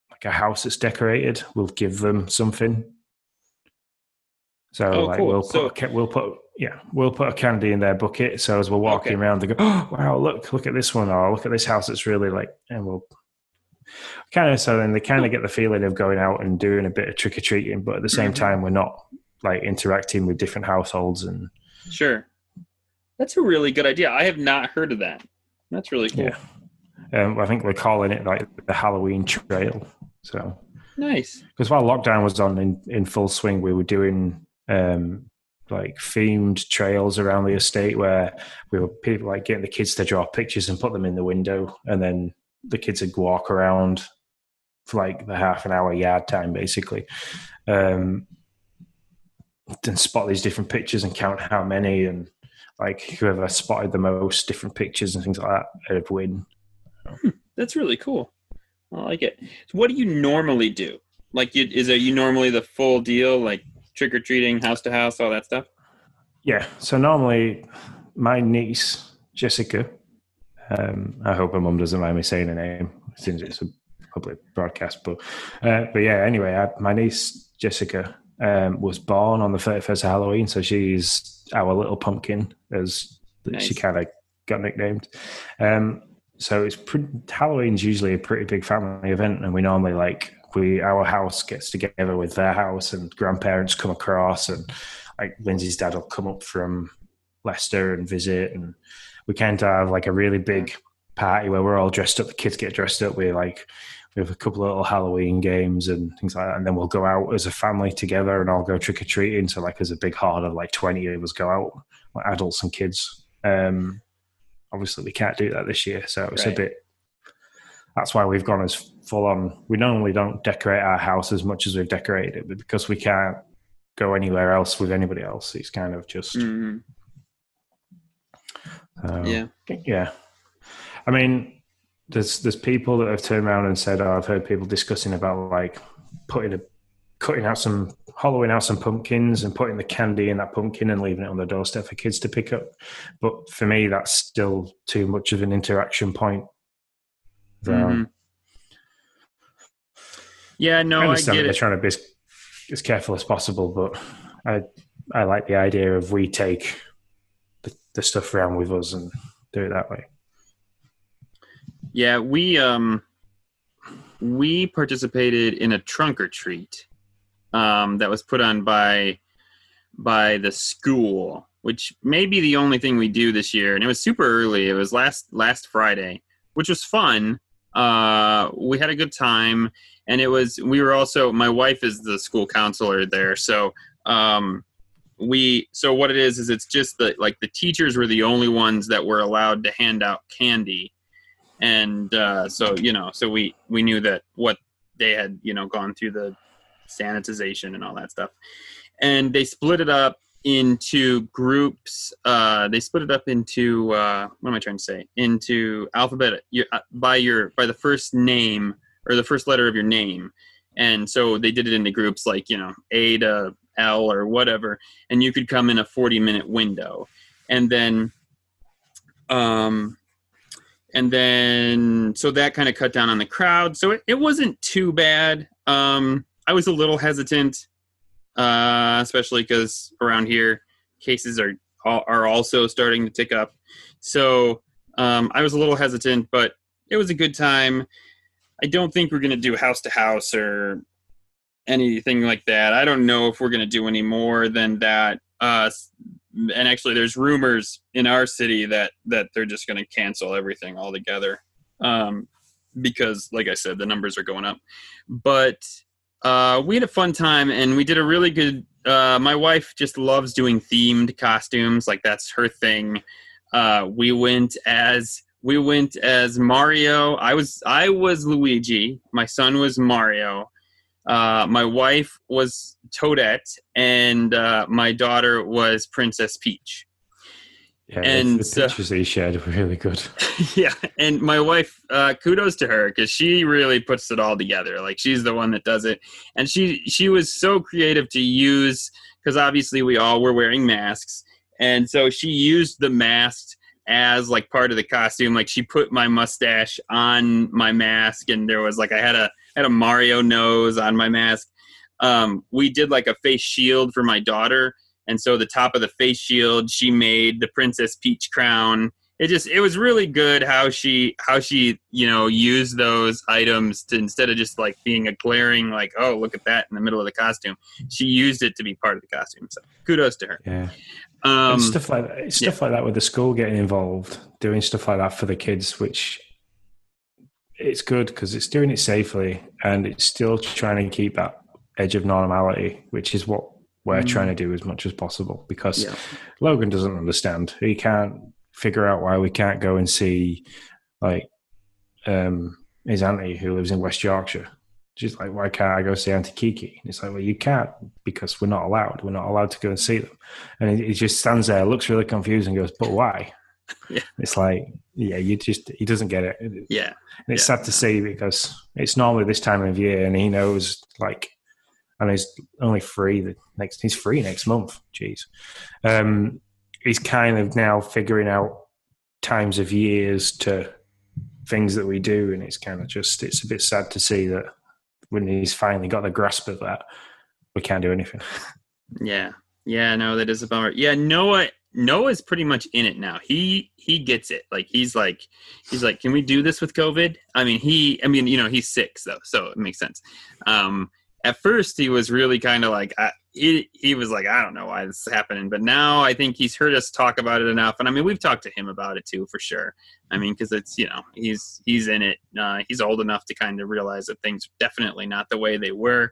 like a house that's decorated, we'll give them something. So oh, like cool. we'll put so, we'll put yeah we'll put a candy in their bucket. So as we're walking okay. around, they go, "Oh (gasps) wow, look look at this one!" or "Look at this house that's really like," and we'll kind of so then they kind of get the feeling of going out and doing a bit of trick or treating, but at the same mm-hmm. time, we're not like interacting with different households and. Sure, that's a really good idea. I have not heard of that. That's really cool. Yeah, um, I think we're calling it like the Halloween Trail. So nice. Because while lockdown was on in, in full swing, we were doing um, like themed trails around the estate where we were people like getting the kids to draw pictures and put them in the window, and then the kids would walk around for like the half an hour yard time basically. Um and spot these different pictures and count how many and like whoever spotted the most different pictures and things like that would win. Hmm, that's really cool. I like it. So what do you normally do? Like you, is it you normally the full deal like trick-or-treating house to house all that stuff yeah so normally my niece jessica um, I hope her mum doesn't mind me saying her name since it's a public broadcast. But uh, but yeah, anyway, I, my niece Jessica um, was born on the 31st of Halloween, so she's our little pumpkin, as nice. she kind of got nicknamed. Um, so it's pretty, Halloween's usually a pretty big family event, and we normally like we our house gets together with their house, and grandparents come across, and like Lindsay's dad will come up from Leicester and visit, and we kind of have like a really big party where we're all dressed up. The kids get dressed up. We like we have a couple of little Halloween games and things like that, and then we'll go out as a family together and I'll go trick or treating. So like as a big horde of like twenty of us go out, like adults and kids. Um, obviously, we can't do that this year, so it's right. a bit. That's why we've gone as full on. We normally don't decorate our house as much as we've decorated it, but because we can't go anywhere else with anybody else, it's kind of just. Mm-hmm. Um, yeah. Yeah. I mean, there's there's people that have turned around and said, "Oh, I've heard people discussing about like putting a cutting out some hollowing out some pumpkins and putting the candy in that pumpkin and leaving it on the doorstep for kids to pick up." But for me, that's still too much of an interaction point. Mm-hmm. Yeah, no, I understand I they're trying to be as, as careful as possible, but I I like the idea of we take the stuff around with us and do it that way. Yeah, we um we participated in a trunk or treat um, that was put on by by the school, which may be the only thing we do this year. And it was super early. It was last last Friday, which was fun. Uh, we had a good time, and it was. We were also. My wife is the school counselor there, so um, we so what it is is it's just that like the teachers were the only ones that were allowed to hand out candy and uh, so you know so we we knew that what they had you know gone through the sanitization and all that stuff and they split it up into groups uh, they split it up into uh, what am i trying to say into alphabet uh, by your by the first name or the first letter of your name. And so they did it into groups like you know a to l or whatever and you could come in a 40 minute window. And then um and then so that kind of cut down on the crowd. So it, it wasn't too bad. Um i was a little hesitant uh especially because around here cases are are also starting to tick up. So um i was a little hesitant but it was a good time i don't think we're going to do house to house or anything like that. I don't know if we're going to do any more than that uh and actually there's rumors in our city that that they're just going to cancel everything altogether um, because like i said the numbers are going up. But uh, we had a fun time and we did a really good uh, my wife just loves doing themed costumes like that's her thing. Uh, we went as we went as mario i was i was luigi my son was mario uh, my wife was Toadette, and uh, my daughter was Princess Peach. Yeah, and the, the pictures they shared were really good. (laughs) yeah, and my wife, uh, kudos to her because she really puts it all together. Like she's the one that does it, and she she was so creative to use because obviously we all were wearing masks, and so she used the mask as like part of the costume. Like she put my mustache on my mask, and there was like I had a had a Mario nose on my mask. Um, we did like a face shield for my daughter, and so the top of the face shield she made the Princess Peach crown. It just it was really good how she how she you know used those items to instead of just like being a glaring like oh look at that in the middle of the costume, she used it to be part of the costume. So kudos to her. Yeah. Um, stuff like that, stuff yeah. like that with the school getting involved, doing stuff like that for the kids, which it's good because it's doing it safely and it's still trying to keep that edge of normality, which is what we're mm. trying to do as much as possible. Because yeah. Logan doesn't understand; he can't figure out why we can't go and see like um, his auntie who lives in West Yorkshire. She's like, why can't I go see Auntie Kiki? And it's like, well, you can't because we're not allowed. We're not allowed to go and see them. And he, he just stands there, looks really confused, and goes, but why? (laughs) yeah. It's like, yeah, you just he doesn't get it. Yeah, and it's yeah. sad to see because it's normally this time of year, and he knows like, and he's only free the next. He's free next month. Jeez, um, he's kind of now figuring out times of years to things that we do, and it's kind of just it's a bit sad to see that when he's finally got the grasp of that, we can't do anything. Yeah, yeah, no, that is a bummer. Yeah, Noah Noah's pretty much in it now. He he gets it. Like he's like he's like, can we do this with COVID? I mean, he I mean, you know, he's six though, so it makes sense. Um, at first, he was really kind of like I, he he was like, I don't know why this is happening, but now I think he's heard us talk about it enough, and I mean, we've talked to him about it too for sure. I mean, because it's you know he's he's in it. Uh, he's old enough to kind of realize that things are definitely not the way they were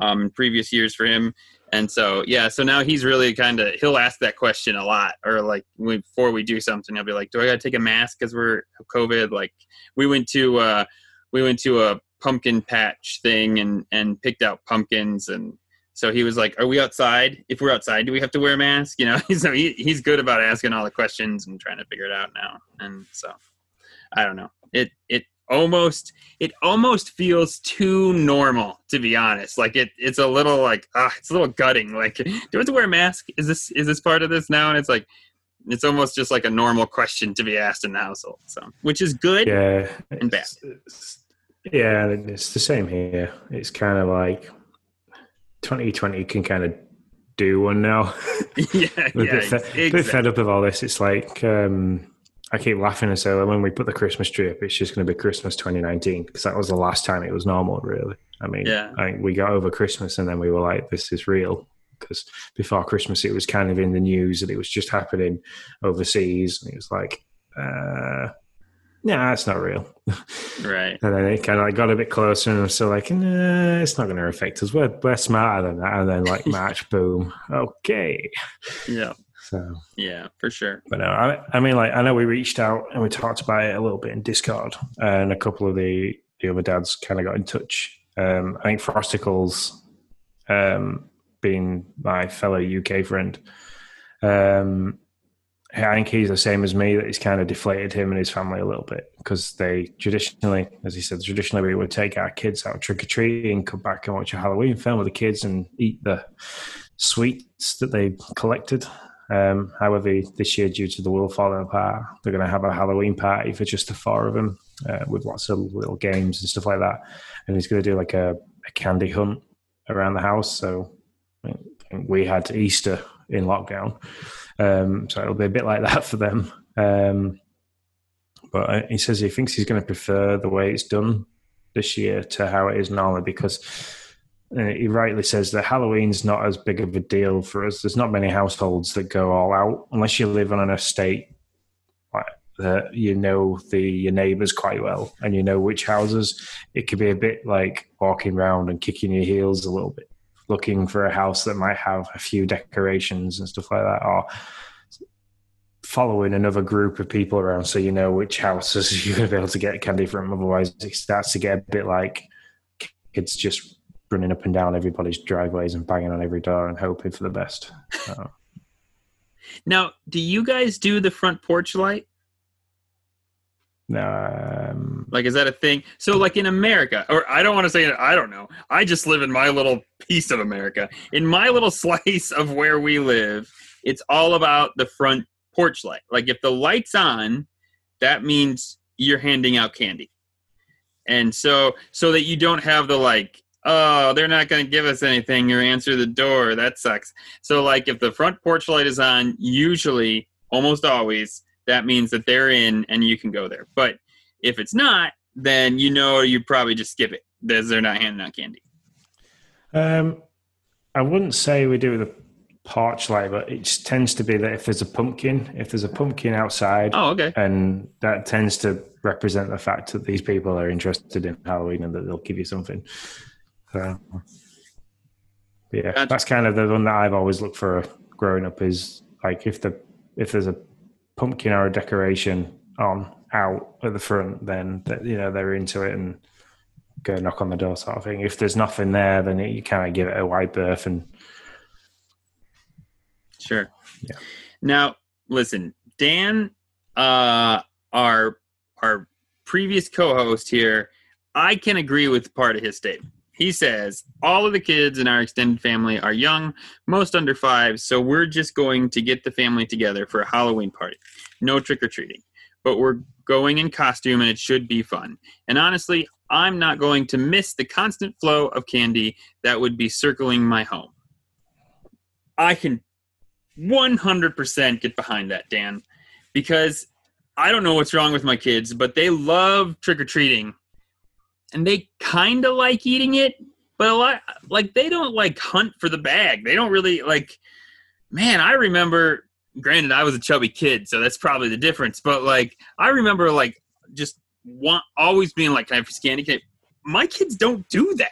um, in previous years for him. And so, yeah, so now he's really kind of, he'll ask that question a lot. Or like before we do something, he'll be like, do I got to take a mask because we're COVID? Like we went to, uh, we went to a pumpkin patch thing and, and picked out pumpkins. And so he was like, are we outside? If we're outside, do we have to wear a mask? You know, (laughs) so he, he's good about asking all the questions and trying to figure it out now. And so I don't know. It, it, almost it almost feels too normal to be honest like it it's a little like ah it's a little gutting like (laughs) do I have to wear a mask is this is this part of this now and it's like it's almost just like a normal question to be asked in the household so which is good yeah and bad yeah it's the same here it's kind of like 2020 can kind of do one now (laughs) yeah, yeah a bit, fed, exactly. bit fed up of all this it's like um I keep laughing and say when we put the Christmas tree up, it's just going to be Christmas 2019 because that was the last time it was normal, really. I mean, yeah. I we got over Christmas and then we were like, this is real. Because before Christmas, it was kind of in the news that it was just happening overseas. And it was like, uh, nah, it's not real. Right. (laughs) And then it kind of like got a bit closer, and I'm still like, nah, it's not going to affect us. We're, we're smarter than that. And then like (laughs) March, boom, okay. Yeah. So, Yeah, for sure. but no, I, I mean, like I know we reached out and we talked about it a little bit in Discord, and a couple of the the other dads kind of got in touch. Um, I think Frosticles, um, being my fellow UK friend, um, I think he's the same as me. That he's kind of deflated him and his family a little bit because they traditionally, as he said, traditionally we would take our kids out trick or treating, and come back and watch a Halloween film with the kids and eat the sweets that they collected. Um, however, this year, due to the world falling apart, they're going to have a Halloween party for just the four of them uh, with lots of little games and stuff like that. And he's going to do like a, a candy hunt around the house. So we had Easter in lockdown. Um, so it'll be a bit like that for them. Um, but he says he thinks he's going to prefer the way it's done this year to how it is normally because uh, he rightly says that Halloween's not as big of a deal for us. There's not many households that go all out unless you live on an estate that you know the your neighbours quite well and you know which houses. It could be a bit like walking around and kicking your heels a little bit, looking for a house that might have a few decorations and stuff like that, or following another group of people around so you know which houses (laughs) you're going to be able to get candy from. Otherwise, it starts to get a bit like kids just running up and down everybody's driveways and banging on every door and hoping for the best. (laughs) Now, do you guys do the front porch light? Um, Like, is that a thing? So, like in America, or I don't want to say I don't know. I just live in my little piece of America. In my little (laughs) slice of where we live, it's all about the front porch light. Like, if the light's on, that means you're handing out candy. And so, so that you don't have the like, oh, they're not going to give us anything or answer the door. That sucks. So, like, if the front porch light is on, usually, almost always, that means that they're in and you can go there. But if it's not, then you know you probably just skip it because they're not handing out candy. um, I wouldn't say we do the porch light, but it just tends to be that if there's a pumpkin, if there's a pumpkin outside, Oh, okay. and that tends to represent the fact that these people are interested in Halloween and that they'll give you something. So, yeah, Gotcha. that's kind of the one that I've always looked for growing up. Is like if the if there's a pumpkin or decoration on out at the front, then that, you know they're into it and go knock on the door sort of thing. If there's nothing there, then you kind of give it a wide berth and Sure. Yeah. Now, listen, Dan, uh, our our previous co-host here, I can agree with part of his statement. He says all of the kids in our extended family are young, most under five, so we're just going to get the family together for a Halloween party. No trick or treating, but we're going in costume and it should be fun. And honestly, I'm not going to miss the constant flow of candy that would be circling my home. I can 100% get behind that, Dan, because I don't know what's wrong with my kids, but they love trick or treating and they kind of like eating it, but a lot like they don't like hunt for the bag. They don't really like, man, I remember, granted, I was a chubby kid, so that's probably the difference, but like, I remember like just want always being like, can I have candy? Can I-" My kids don't do that.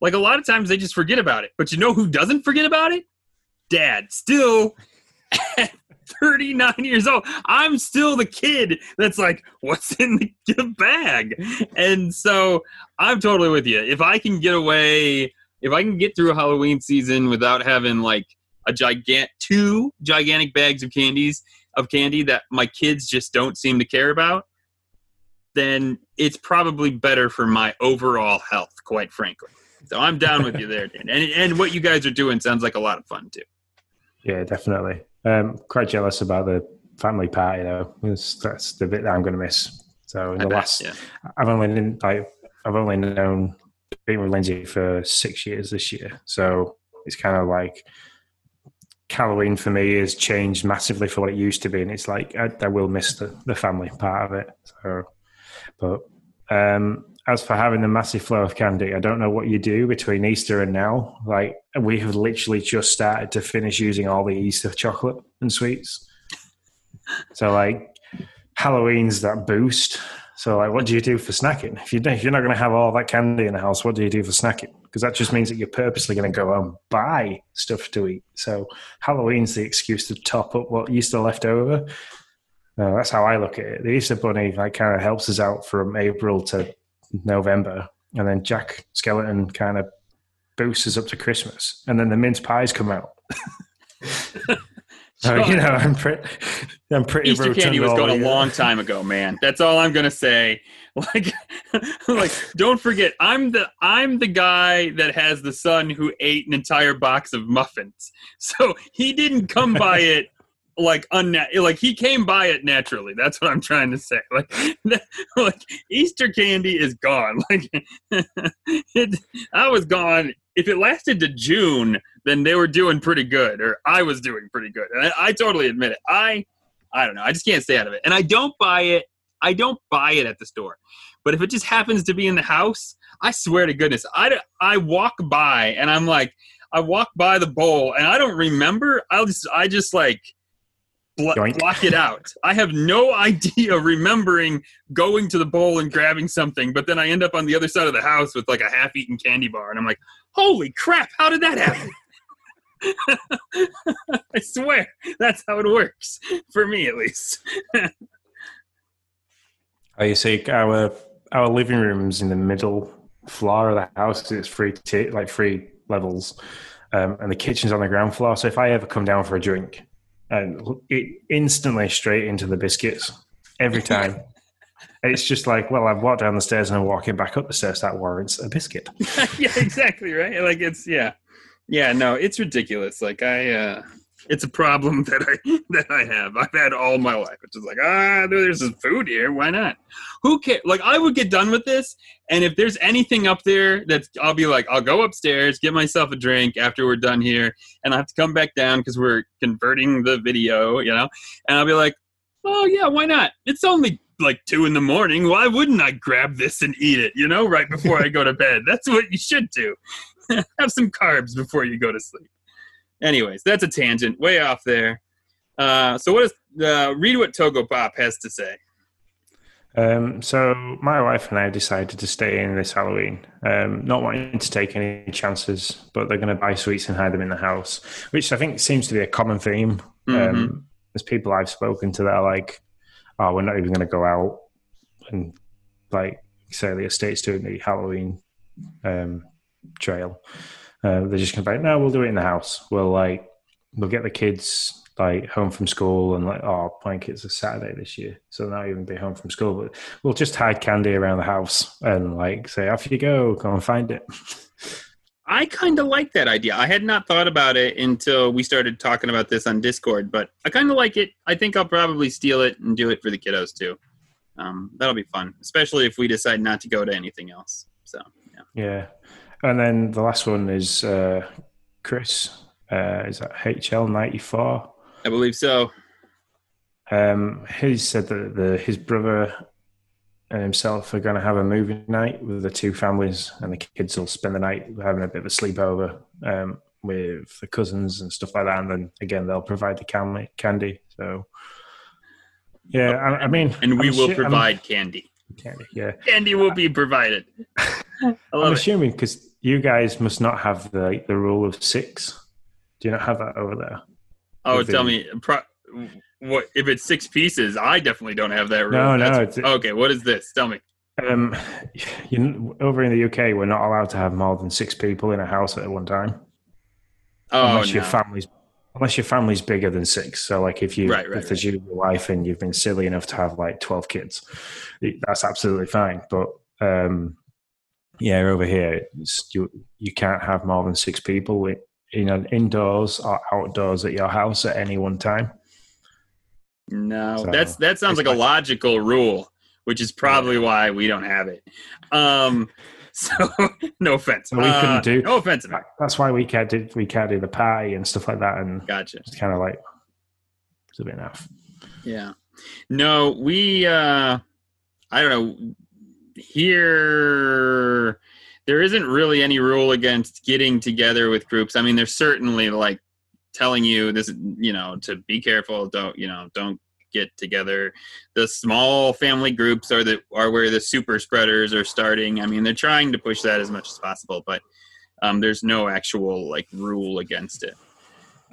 Like a lot of times they just forget about it. But you know who doesn't forget about it? Dad. Still (laughs) 39 years old, I'm still the kid that's like, what's in the, (laughs) bag? And so I'm totally with you. If I can get away, if I can get through a Halloween season without having like a gigant two gigantic bags of candies of candy that my kids just don't seem to care about, then it's probably better for my overall health, quite frankly. So I'm down with you there, Dan. And and what you guys are doing sounds like a lot of fun too. yeah, definitely. Um, quite jealous about the family party though. It's, that's the bit that I'm going to miss. So in I the bet, last, yeah. I've only been, like I've only known been with Lindsay for six years this year, so it's kind of like Halloween for me has changed massively for what it used to be, and it's like I, I will miss the, the family part of it. So, but um, as for having the massive flow of candy, I don't know what you do between Easter and now. Like we have literally just started to finish using all the Easter chocolate and sweets. So like Halloween's that boost, So, like, what do you do for snacking? If you if you're not going to have all that candy in the house, what do you do for snacking? Because that just means that you're purposely going to go and buy stuff to eat. So, Halloween's the excuse to top up what to left over. Uh, that's how I look at it. The Easter Bunny like kind of helps us out from April to November, and then Jack Skeleton kind of boosts us up to Christmas, and then the mince pies come out. (laughs) so you know, I'm pretty, I'm pretty. Easter candy was gone a year. long time ago, man. That's all I'm gonna say. (laughs) Like, (laughs) like, don't forget, I'm the I'm the guy that has the son who ate an entire box of muffins. So he didn't come by it like unna- like he came by it naturally. That's what I'm trying to say. Like, (laughs) like Easter candy is gone. (laughs) Like, it, I was gone. If it lasted to June, then they were doing pretty good, or I was doing pretty good. And I, I totally admit it. I I don't know. I just can't stay out of it. And I don't buy it. I don't buy it at the store. But if it just happens to be in the house, I swear to goodness, I, I walk by and I'm like, I walk by the bowl and I don't remember. I'll just, I just like bl- block it out. I have no (laughs) idea remembering going to the bowl and grabbing something, but then I end up on the other side of the house with like a half eaten candy bar. And I'm like, holy crap, how did that happen? (laughs) I swear, that's how it works for me, at least. (laughs) Oh, you see, our our living room's in the middle floor of the house. It's three t- like three levels, um, and the kitchen's on the ground floor. So if I ever come down for a drink, and it instantly straight into the biscuits every time. it's just like, well, I've walked down the stairs and I'm walking back up the stairs. That warrants a biscuit. (laughs) yeah, exactly right. Like it's yeah, yeah. No, it's ridiculous. Like I, uh it's a problem that I (laughs) that I have. I've had all my life. It's just like ah, there's some food here. Why not? Who cares? Like I would get done with this, and if there's anything up there, that's I'll be like, I'll go upstairs, get myself a drink after we're done here, and I have to come back down because we're converting the video, you know. And I'll be like, oh yeah, why not? It's only like two in the morning. Why wouldn't I grab this and eat it? You know, right before I go to bed. That's what you should do. (laughs) have some carbs before you go to sleep. Anyways, that's a tangent, way off there. Uh, so, what is uh, read what Togo Pop has to say? Um, so my wife and I decided to stay in this Halloween, um, not wanting to take any chances, but they're going to buy sweets and hide them in the house, which I think seems to be a common theme. Um, Mhm. there's people I've spoken to that are like, "Oh, we're not even going to go out and like say the estate's doing the Halloween um, trail. Uh, they're just going to be like, no, we'll do it in the house. We'll like, we'll get the kids like home from school and like, oh, plank it's a Saturday this year, so they'll not even be home from school. But we'll just hide candy around the house and like say, off you go, go and find it. I kind of like that idea. I had not thought about it until we started talking about this on Discord, but I kind of like it. I think I'll probably steal it and do it for the kiddos too. Um, that'll be fun, especially if we decide not to go to anything else. So, yeah. Yeah. And then the last one is uh, Chris. Uh, is that HL94? I believe so. Um, he said that the, his brother and himself are going to have a movie night with the two families, and the kids will spend the night having a bit of a sleepover um, with the cousins and stuff like that. And then again, they'll provide the can- candy. So, yeah, I, I mean, And we I'm will assu- I'm- provide candy. candy. Yeah, Candy will be provided. (laughs) I'm assuming because you guys must not have the the rule of six. Do you not have that over there? Oh, With tell the- me, pro- what if it's six pieces? I definitely don't have that rule. No, no, That's- okay, what is this? Tell me. Um, (sighs) you, over in the UK, we're not allowed to have more than six people in a house at one time. Oh, unless no. your family's unless your family's bigger than six. So like if you Right, right, if there's you and your wife and you've been silly enough to have like twelve kids, that's absolutely fine. But um, yeah, over here you you can't have more than six people in, you know indoors or outdoors at your house at any one time. No, So, that's that sounds like a logical rule, which is probably why we don't have it. Um, (laughs) so no offense. We couldn't Uh, do- no offense. man. That's why we can't do we can't do the party and stuff like that. And Gotcha. it's kind of like it's a bit enough. Yeah. No, we uh I don't know. Here there isn't really any rule against getting together with groups. I mean, there's certainly like telling you this, you know, to be careful, don't, you know, don't get together. The small family groups are the are where the super spreaders are starting. I mean, they're trying to push that as much as possible, but um, there's no actual like rule against it.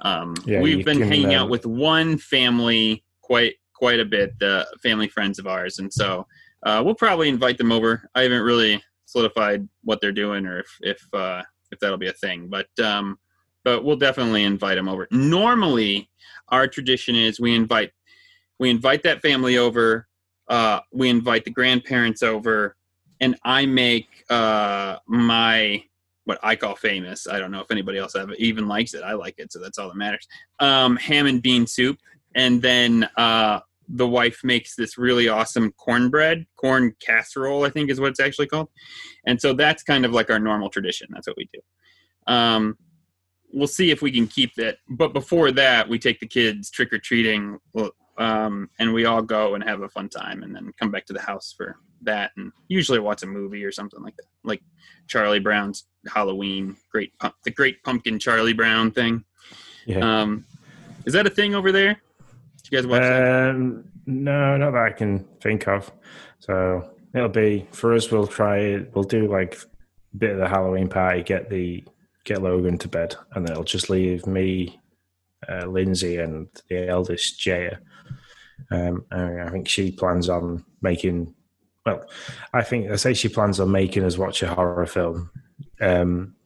Um, Yeah, we've been can, hanging uh, out with one family quite quite a bit, the family friends of ours, and so uh, we'll probably invite them over. I haven't really solidified what they're doing or if if uh, if that'll be a thing, but um, but we'll definitely invite them over. Normally, our tradition is we invite we invite that family over. Uh, we invite the grandparents over, and I make uh, my what I call famous. I don't know if anybody else even likes it. I like it, so that's all that matters. Um, ham and bean soup, and then uh, the wife makes this really awesome cornbread, corn casserole, I think is what it's actually called. And so that's kind of like our normal tradition. That's what we do. Um, we'll see if we can keep that. But before that, we take the kids trick or treating, um, and we all go and have a fun time, and then come back to the house for that, and usually watch a movie or something like that, like Charlie Brown's Halloween, great Pump- the Great Pumpkin Charlie Brown thing. Yeah. Um, is that a thing over there? You guys watch? Um, no, not that I can think of. So it'll be for us. We'll try it. We'll do like a bit of the Halloween party. Get the get Logan to bed, and then it'll just leave me, uh, Lindsay, and the eldest Jaya. Um, I think she plans on making. Well, I think I say she plans on making us watch a horror film. Um,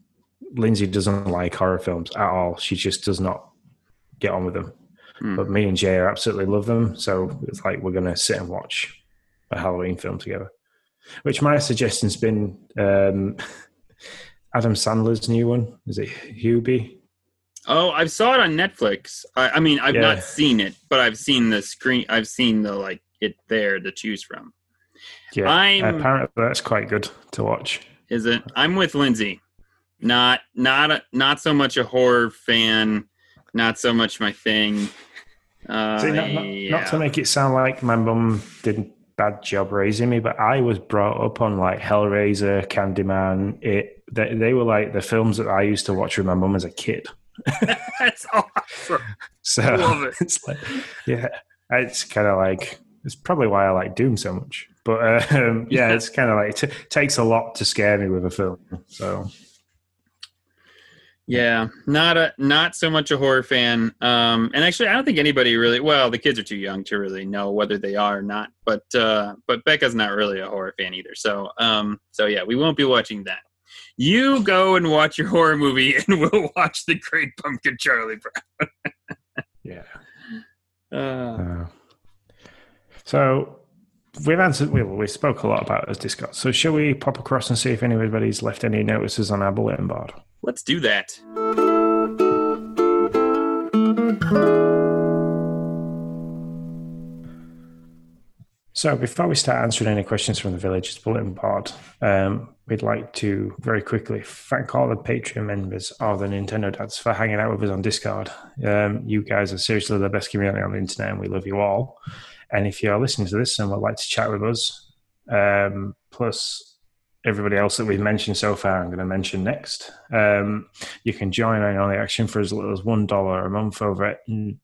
Lindsay doesn't like horror films at all. She just does not get on with them. Hmm. But me and Jay absolutely love them. So it's like we're going to sit and watch a Halloween film together. Which my suggestion's been um, (laughs) Adam Sandler's new one. Is it Hubie? Oh, I saw it on Netflix. I, I mean, I've Yeah. not seen it, but I've seen the screen. I've seen the like it there to choose from. Yeah. I'm- Apparently that's quite good to watch. Is it? I'm with Lindsay. Not not a, not so much a horror fan. Not so much my thing. Uh, See, not, not, yeah. not to make it sound like my mum did a bad job raising me, but I was brought up on like Hellraiser, Candyman. It they, they were like the films that I used to watch with my mum as a kid. (laughs) (laughs) That's awesome. So Love it. (laughs) it's like, yeah, it's kind of like it's probably why I like Doom so much. But um, yeah, Yeah. it's kind of like it t- takes a lot to scare me with a film. So Yeah, not a not so much a horror fan. Um, and actually, I don't think anybody really. Well, the kids are too young to really know whether they are or not. But uh, but Becca's not really a horror fan either. So um, so yeah, we won't be watching that. You go and watch your horror movie, (laughs) and we'll watch the Great Pumpkin Charlie Brown. (laughs) yeah. Uh, Uh, so we've answered. We, we spoke a lot about as Discord. So shall we pop across and see if anybody's left any notices on our bulletin board? Let's do that. So before we start answering any questions from the Villagers Bulletin Board, um, we'd like to very quickly thank all the Patreon members of the Nintendo Dads for hanging out with us on Discord. Um, you guys are seriously the best community on the internet, and we love you all. And if you're listening to this and would like to chat with us, um, plus everybody else that we've mentioned so far, I'm going to mention next. Um, you can join in on the action for as little as $1 a month over at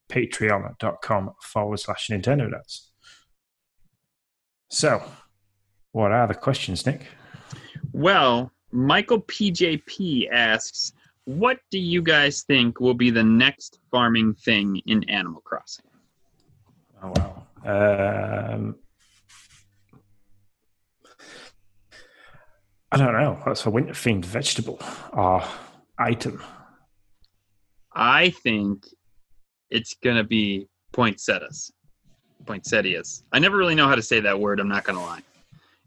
patreon.com forward slash Nintendo Dads. So, what are the questions, Nick? Well, Michael PJP asks, "What do you guys think will be the next farming thing in Animal Crossing?" Oh wow. Um, I don't know. That's a winter themed vegetable or item? I think it's gonna be poinsettias. Poinsettias. I never really know how to say that word. I'm not gonna lie.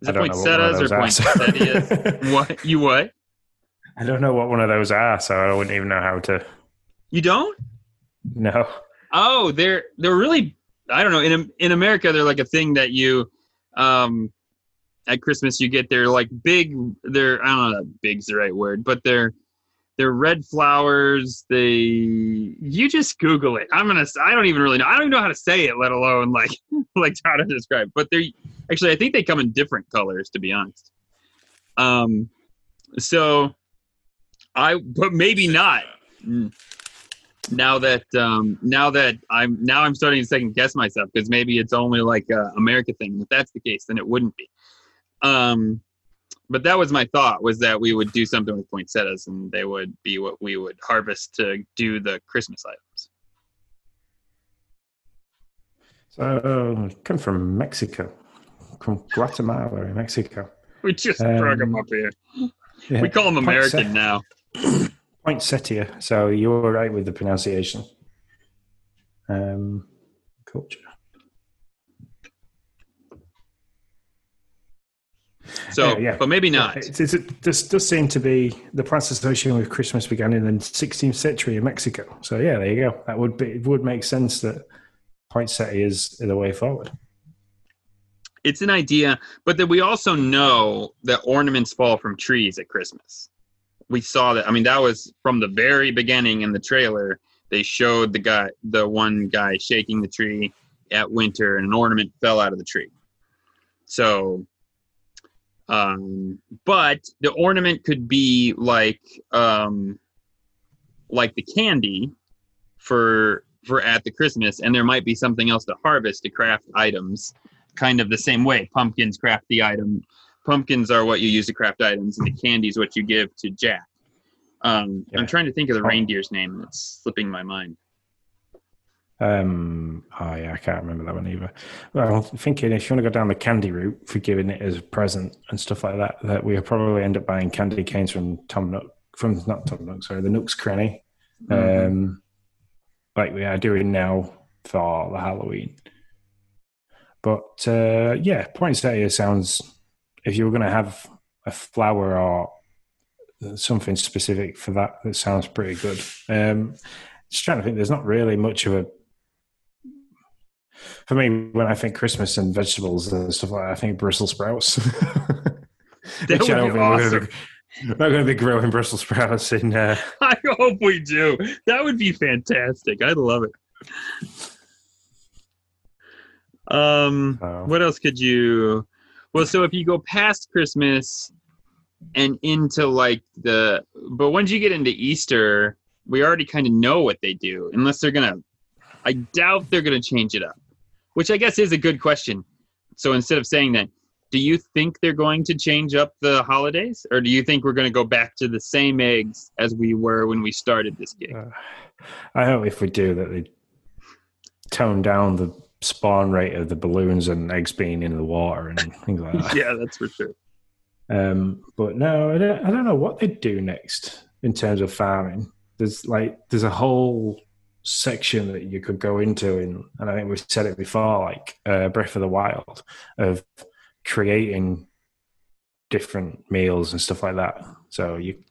Is it don't know what one of poinsettias or poinsettias? (laughs) what? You what? I don't know what one of those are, so I wouldn't even know how to. You don't? No. Oh, they're they're really. I don't know. In in America, they're like a thing that you, um, at Christmas you get. They're like big. They're I don't know. Big's the right word, but they're they're red flowers. They you just Google it. I'm gonna. I don't even really know. I don't even know how to say it, let alone like (laughs) like how to describe. But they're actually I think they come in different colors. To be honest. Um, so I but maybe not. Mm. now that um, now that I'm now I'm starting to second guess myself because maybe it's only like a America thing. If that's the case, then it wouldn't be. Um, but that was my thought was that we would do something with poinsettias and they would be what we would harvest to do the Christmas items. So, come from Mexico, from Guatemala, in Mexico. We just um, brought them up here. Yeah. We call them American now. Poinsettia. So you were right with the pronunciation. Um, culture. So, yeah, yeah. but maybe not. It, it, this does seem to be the plants associated with Christmas began in the 16th century in Mexico. So yeah, there you go. That would be it would make sense that poinsettia is the way forward. It's an idea, but that we also know that ornaments fall from trees at Christmas. We saw that. I mean, that was from the very beginning in the trailer. They showed the guy, the one guy shaking the tree at winter, and an ornament fell out of the tree. So um, but the ornament could be like um, like the candy for for at the Christmas, and there might be something else to harvest to craft items, kind of the same way pumpkins craft the item. Pumpkins are what you use to craft items, and the candy is what you give to Jack. Um, yeah. I'm trying to think of the reindeer's name. That's slipping my mind. Um, oh yeah, I can't remember that one either. Well, I'm thinking if you want to go down the candy route for giving it as a present and stuff like that, that we'll probably end up buying candy canes from Tom Nook, from not Tom Nook, sorry, the Nook's Cranny, mm-hmm. um, like we are doing now for the Halloween. But uh, yeah, poinsettia sounds. If you were going to have a flower or something specific for that, that sounds pretty good. Um, just trying to think. There's not really much of a for me, when I think Christmas and vegetables and stuff like that, I think Brussels sprouts. (laughs) that would be awesome. Not going to be growing Brussels sprouts in. Uh... (laughs) I hope we do. That would be fantastic. I'd love it. Um, oh. what else could you? Well, so if you go past Christmas and into like the, but once you get into Easter, we already kind of know what they do, unless they're gonna. I doubt they're gonna change it up which I guess is a good question. So instead of saying that, do you think they're going to change up the holidays, or do you think we're going to go back to the same eggs as we were when we started this game? Uh, I hope if we do that, they tone down the spawn rate of the balloons and eggs being in the water and things like that. (laughs) yeah, that's for sure. Um, but no, I don't, I don't know what they'd do next in terms of farming. There's like there's a whole section that you could go into in, and I think we've said it before, like uh, Breath of the Wild, of creating different meals and stuff like that. So you.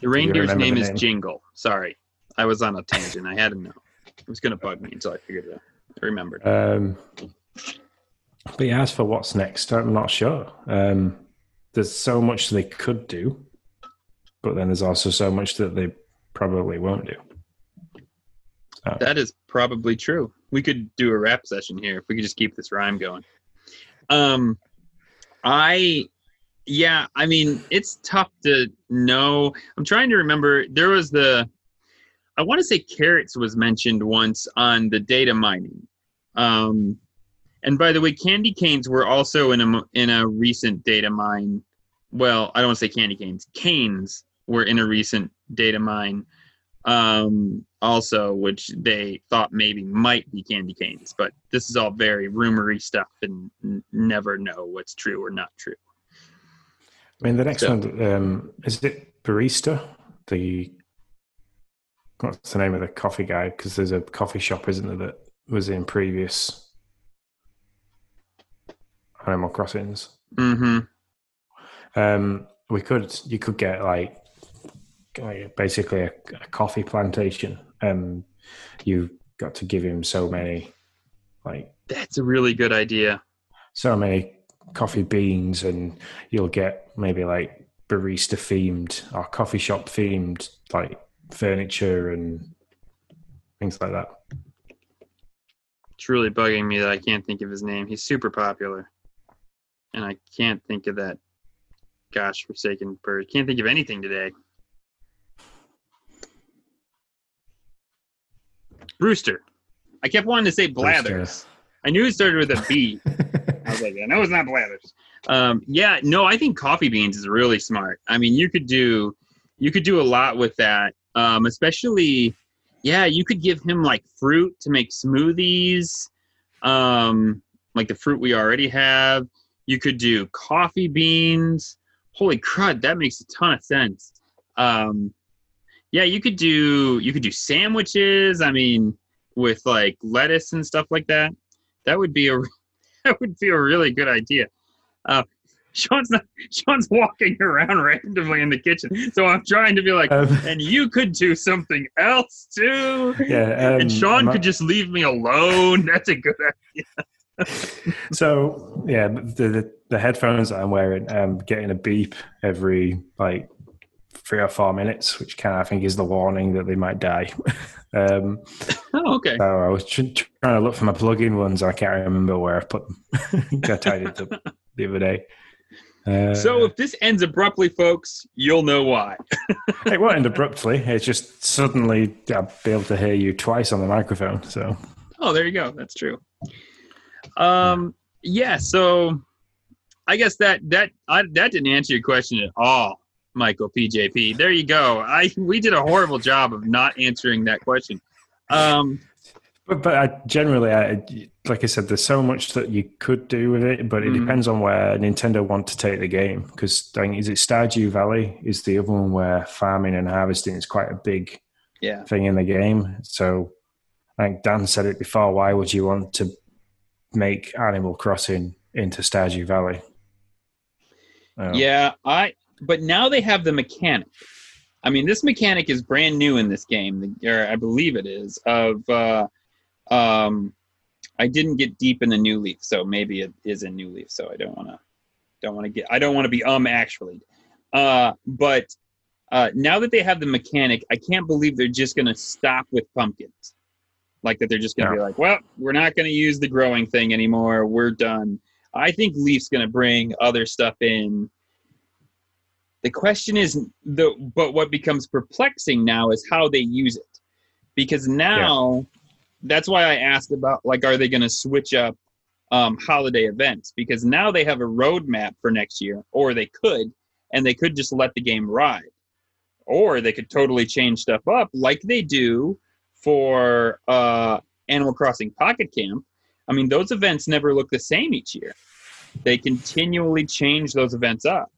The reindeer's name the is? Jingle. Sorry, I was on a tangent. I had to know. It was going to bug me until I figured it out. I remembered. Um, but yeah, as for what's next, I'm not sure. Um, there's so much they could do, but then there's also so much that they probably won't do. So. That is probably true. We could do a rap session here if we could just keep this rhyme going. Um, I, yeah, I mean, it's tough to know. I'm trying to remember. There was the, I want to say carrots was mentioned once on the data mining. Um, and by the way, candy canes were also in a in a recent data mine. Well, I don't want to say candy canes. Canes were in a recent data mine um, also, which they thought maybe might be candy canes. But this is all very rumory stuff and n- never know what's true or not true. I mean, the next so, one um, is it Barista? The what's the name of the coffee guy? Because there's a coffee shop, isn't there, that was in previous Animal Crossings. Mm-hmm. Um, we could you could get like basically a, a coffee plantation. Um, and you've got to give him so many, like that's a really good idea. So many coffee beans, and you'll get maybe like barista themed or coffee shop themed like furniture and things like that. It's really bugging me that I can't think of his name. He's super popular, and I can't think of that. Gosh, forsaken bird. Can't think of anything today. Brewster. I kept wanting to say Blathers. Brewster. I knew it started with a B. (laughs) I was like, I know it's not Blathers. Um, yeah, no, I think coffee beans is really smart. I mean, you could do you could do a lot with that. Um, especially, yeah, you could give him like fruit to make smoothies, um, like the fruit we already have. You could do coffee beans. Holy crud, that makes a ton of sense. Um, yeah, you could do you could do sandwiches. I mean, with like lettuce and stuff like that. That would be a (laughs) that would be a really good idea. Uh, (laughs) Sean's not, Sean's walking around (laughs) randomly in the kitchen, so I'm trying to be like, Um, and you could do something else too. Yeah, um, and Sean I'm could just leave me alone. That's a good idea. So yeah, the, the the headphones that I'm wearing, I'm getting a beep every like three or four minutes, which kind of I think is the warning that they might die. (laughs) um, Oh, okay. so I was tr- trying to look for my plug-in ones. I can't remember where I put them. (laughs) Got tidied up the other day. Uh, So if this ends abruptly, folks, you'll know why. (laughs) it won't end abruptly. It's just suddenly I'll be able to hear you twice on the microphone. So Oh, there you go. That's true. Um, yeah. So, I guess that that I, that didn't answer your question at all, Michael PJP. There you go. I we did a horrible job of not answering that question. Um, But, but I, generally, I, like I said, there's so much that you could do with it, but it Mhm. depends on where Nintendo want to take the game. Because I think, is it Stardew Valley? Is the other one where farming and harvesting is quite a big yeah. thing in the game. So I think Dan said it before. Why would you want to make Animal Crossing into Stardew Valley? Oh. Yeah, I. But now they have the mechanic. I mean, this mechanic is brand new in this game, or I believe it is. Of, uh, um, I didn't get deep in the New Leaf, so maybe it is in New Leaf. So I don't want to, don't want to get, I don't want to be um actually. Uh, but uh, now that they have the mechanic, I can't believe they're just going to stop with pumpkins. Like that, they're just going to No. be like, well, we're not going to use the growing thing anymore. We're done. I think Leaf's going to bring other stuff in. The question is, the but what becomes perplexing now is how they use it, because now that's why I asked about like, are they going to switch up um, holiday events? Because now they have a roadmap for next year, or they could, and they could just let the game ride, or they could totally change stuff up like they do for uh, Animal Crossing Pocket Camp. I mean, those events never look the same each year. They continually change those events up,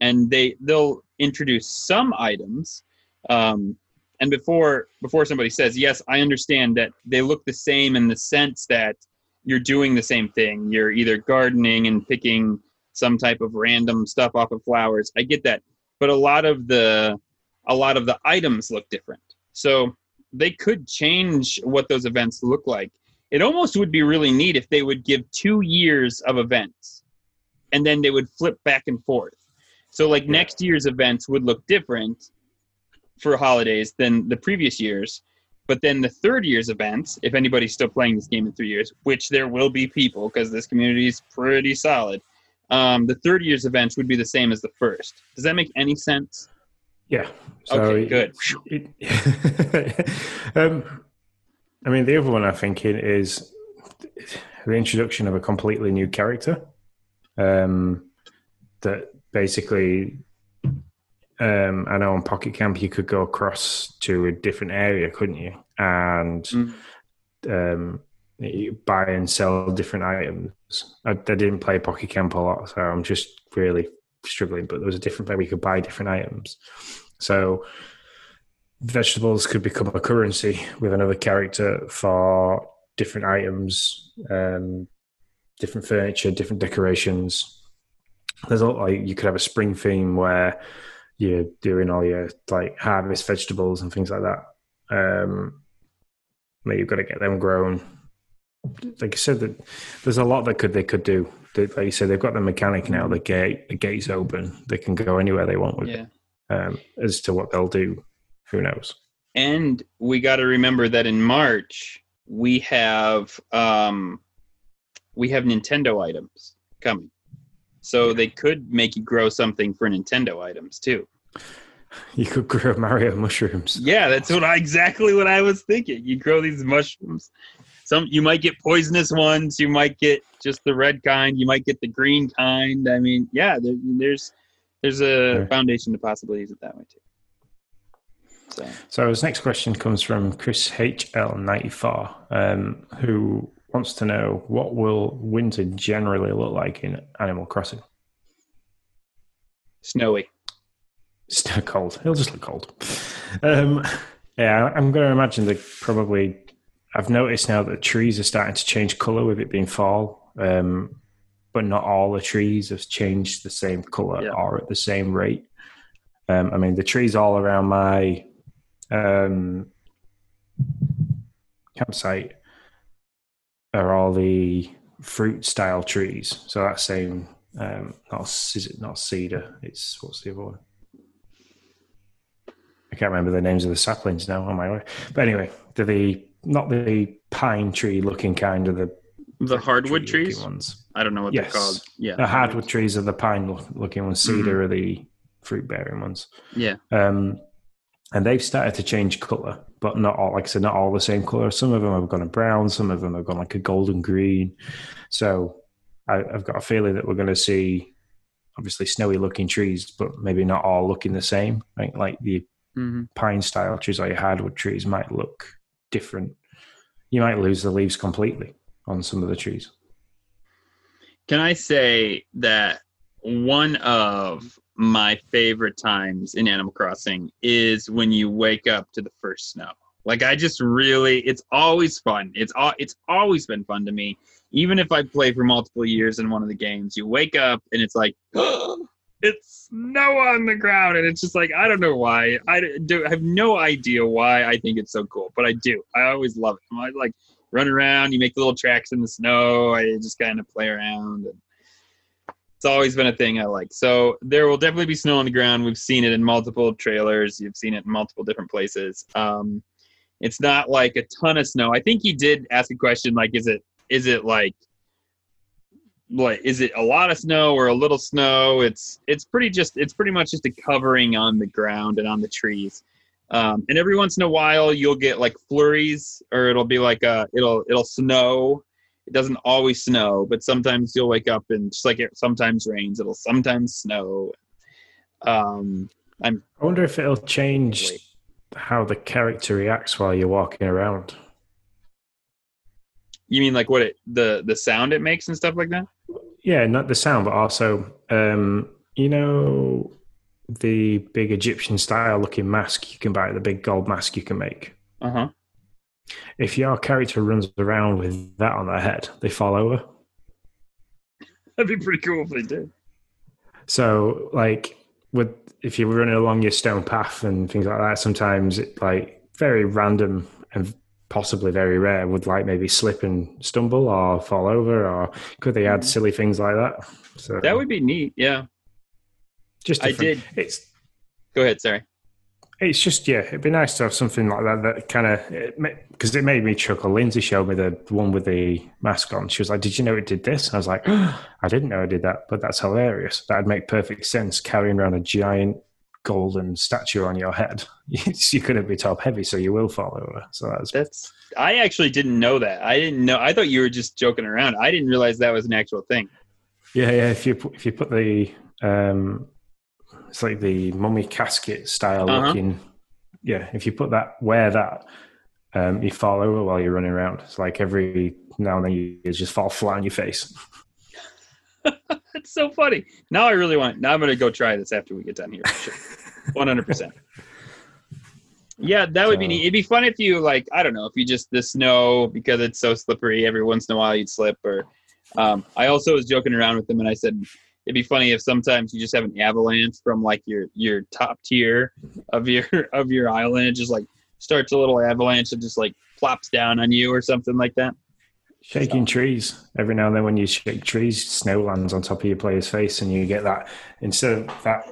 and they they'll introduce some items. Um, and before before somebody says yes, I understand that they look the same in the sense that you're doing the same thing. You're either gardening and picking some type of random stuff off of flowers. I get that, but a lot of the a lot of the items look different. So they could change what those events look like. It almost would be really neat if they would give two years of events and then they would flip back and forth. So, like next year's events would look different for holidays than the previous years. But then the third year's events, if anybody's still playing this game in three years, which there will be people because this community is pretty solid, um, the third year's events would be the same as the first. Does that make any sense? Yeah. So Okay, it- good. (laughs) it- (laughs) um, I mean, the other one I think is the introduction of a completely new character. Um, that basically, um, I know on Pocket Camp you could go across to a different area, couldn't you? And Mm. um, you buy and sell different items. I, I didn't play Pocket Camp a lot, so I'm just really struggling. But there was a different way we could buy different items. So vegetables could become a currency with another character for different items, um, different furniture, different decorations. There's a like you could have a spring theme where you're doing all your like harvest vegetables and things like that. Um, but you've got to get them grown. Like I said, that there's a lot that could they could do. They, like you said, they've got the mechanic now. The gate, the gate's open. They can go anywhere they want with Yeah. it. Um, as to what they'll do, who knows? And we got to remember that in March we have um, we have Nintendo items coming, so they could make you grow something for Nintendo items too. (laughs) You could grow Mario mushrooms. Yeah, that's what I exactly what I was thinking. You grow these mushrooms. Some you might get poisonous ones. You might get just the red kind. You might get the green kind. I mean, yeah, there, there's there's a foundation to possibly use it that way too. So So his next question comes from Chris HL94, um, who wants to know what will winter generally look like in Animal Crossing. snowy. It's cold. It'll just look cold. Um, yeah, I'm going to imagine that probably. I've noticed now that trees are starting to change color with it being fall, um, but not all the trees have changed the same color Yeah. or at the same rate. Um, I mean, the trees all around my um, campsite are all the fruit style trees. So that's saying um, not is it not cedar? It's what's the other one? I can't remember the names of the saplings now on my way. But anyway, they're the not the pine tree looking kind of the The hardwood tree trees. ones. I don't know what Yes. they're called. Yeah, The hardwood trees are the pine looking ones. Mm-hmm. Cedar are the fruit bearing ones. Yeah, Um, and they've started to change color, but not all. Like I said, not all the same color. Some of them have gone a brown. Some of them have gone like a golden green. So I, I've got a feeling that we're going to see obviously snowy looking trees, but maybe not all looking the same. Like like the hmm pine style trees or your hardwood trees might look different. You might lose the leaves completely on some of the trees. Can I say that one of my favorite times in Animal Crossing is when you wake up to the first snow. Like I just really it's always fun. It's all it's always been fun to me. Even if I play for multiple years in one of the games, you wake up and it's like (gasps) it's snow on the ground and it's just like I don't know why. I do I have no idea why I think it's so cool, but I do. I always love it. I like run around, you make little tracks in the snow, I just kind of play around and it's always been a thing I like. So there will definitely be snow on the ground. We've seen it in multiple trailers. You've seen it in multiple different places. Um, it's not like a ton of snow. I think you did ask a question like, is it is it like like is it a lot of snow or a little snow? It's it's pretty just it's pretty much just a covering on the ground and on the trees. Um, and every once in a while you'll get like flurries or it'll be like uh it'll it'll snow it doesn't always snow, but sometimes you'll wake up and just like it sometimes rains, it'll sometimes snow. Um, I'm I wonder if it'll change how the character reacts while you're walking around. you mean like what it the the sound it makes and stuff like that? Yeah, not the sound, but also, um, you know, the big Egyptian style looking mask you can buy, the big gold mask you can make. Uh huh. If your character runs around with that on their head, they fall over. That'd be pretty cool if they did. So, like, with if you're running along your stone path and things like that, sometimes it like very random and possibly very rare would like maybe slip and stumble or fall over, or could they add mm-hmm. silly things like that? So That would be neat. Yeah. just I did. It's Go ahead. Sorry. It's just yeah, it'd be nice to have something like that that kind of because it made me chuckle. Lindsay showed me the one with the mask on. She was like, "Did you know it did this?" And I was like, "I didn't know it did that, but that's hilarious. That'd make perfect sense carrying around a giant golden statue on your head. (laughs) you couldn't be top heavy, so you will fall over. So that's That's. I actually didn't know that. I didn't know. I thought you were just joking around. I didn't realize that was an actual thing. yeah, yeah. If you put, if you put the um, it's like the mummy casket style Uh-huh. looking. Yeah, if you put that, wear that, um, you fall over while you're running around. It's like every now and then you, just fall flat on your face. (laughs) That's so funny. Now I really want. Now I'm gonna go try this after we get done here. (laughs) One hundred percent. Yeah, that would be neat. It'd be fun if you like. I don't know if you just the snow because it's so slippery. Every once in a while you'd slip. Or um, I also was joking around with them and I said it'd be funny if sometimes you just have an avalanche from like your your top tier of your of your island. It just like starts a little avalanche and just like plops down on you or something like that. Shaking trees. Every now and then, when you shake trees, snow lands on top of your player's face, and you get that instead of that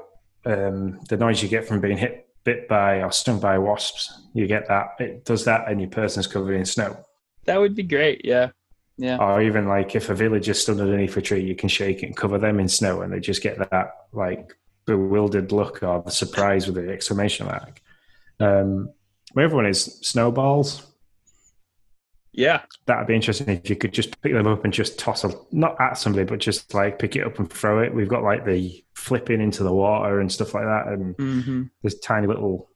um, the noise you get from being hit bit by or stung by wasps. You get that it does that, and your person's covered in snow. That would be great. Yeah. Yeah. Or even like if a village villager stood underneath a tree, you can shake it and cover them in snow, and they just get that like bewildered look or the surprise with the exclamation mark. Um, my other one is snowballs. Yeah, That'd be interesting if you could just pick them up and just toss a not at somebody, but just like pick it up and throw it. We've got like the flipping into the water and stuff like that, and mm-hmm. there's tiny little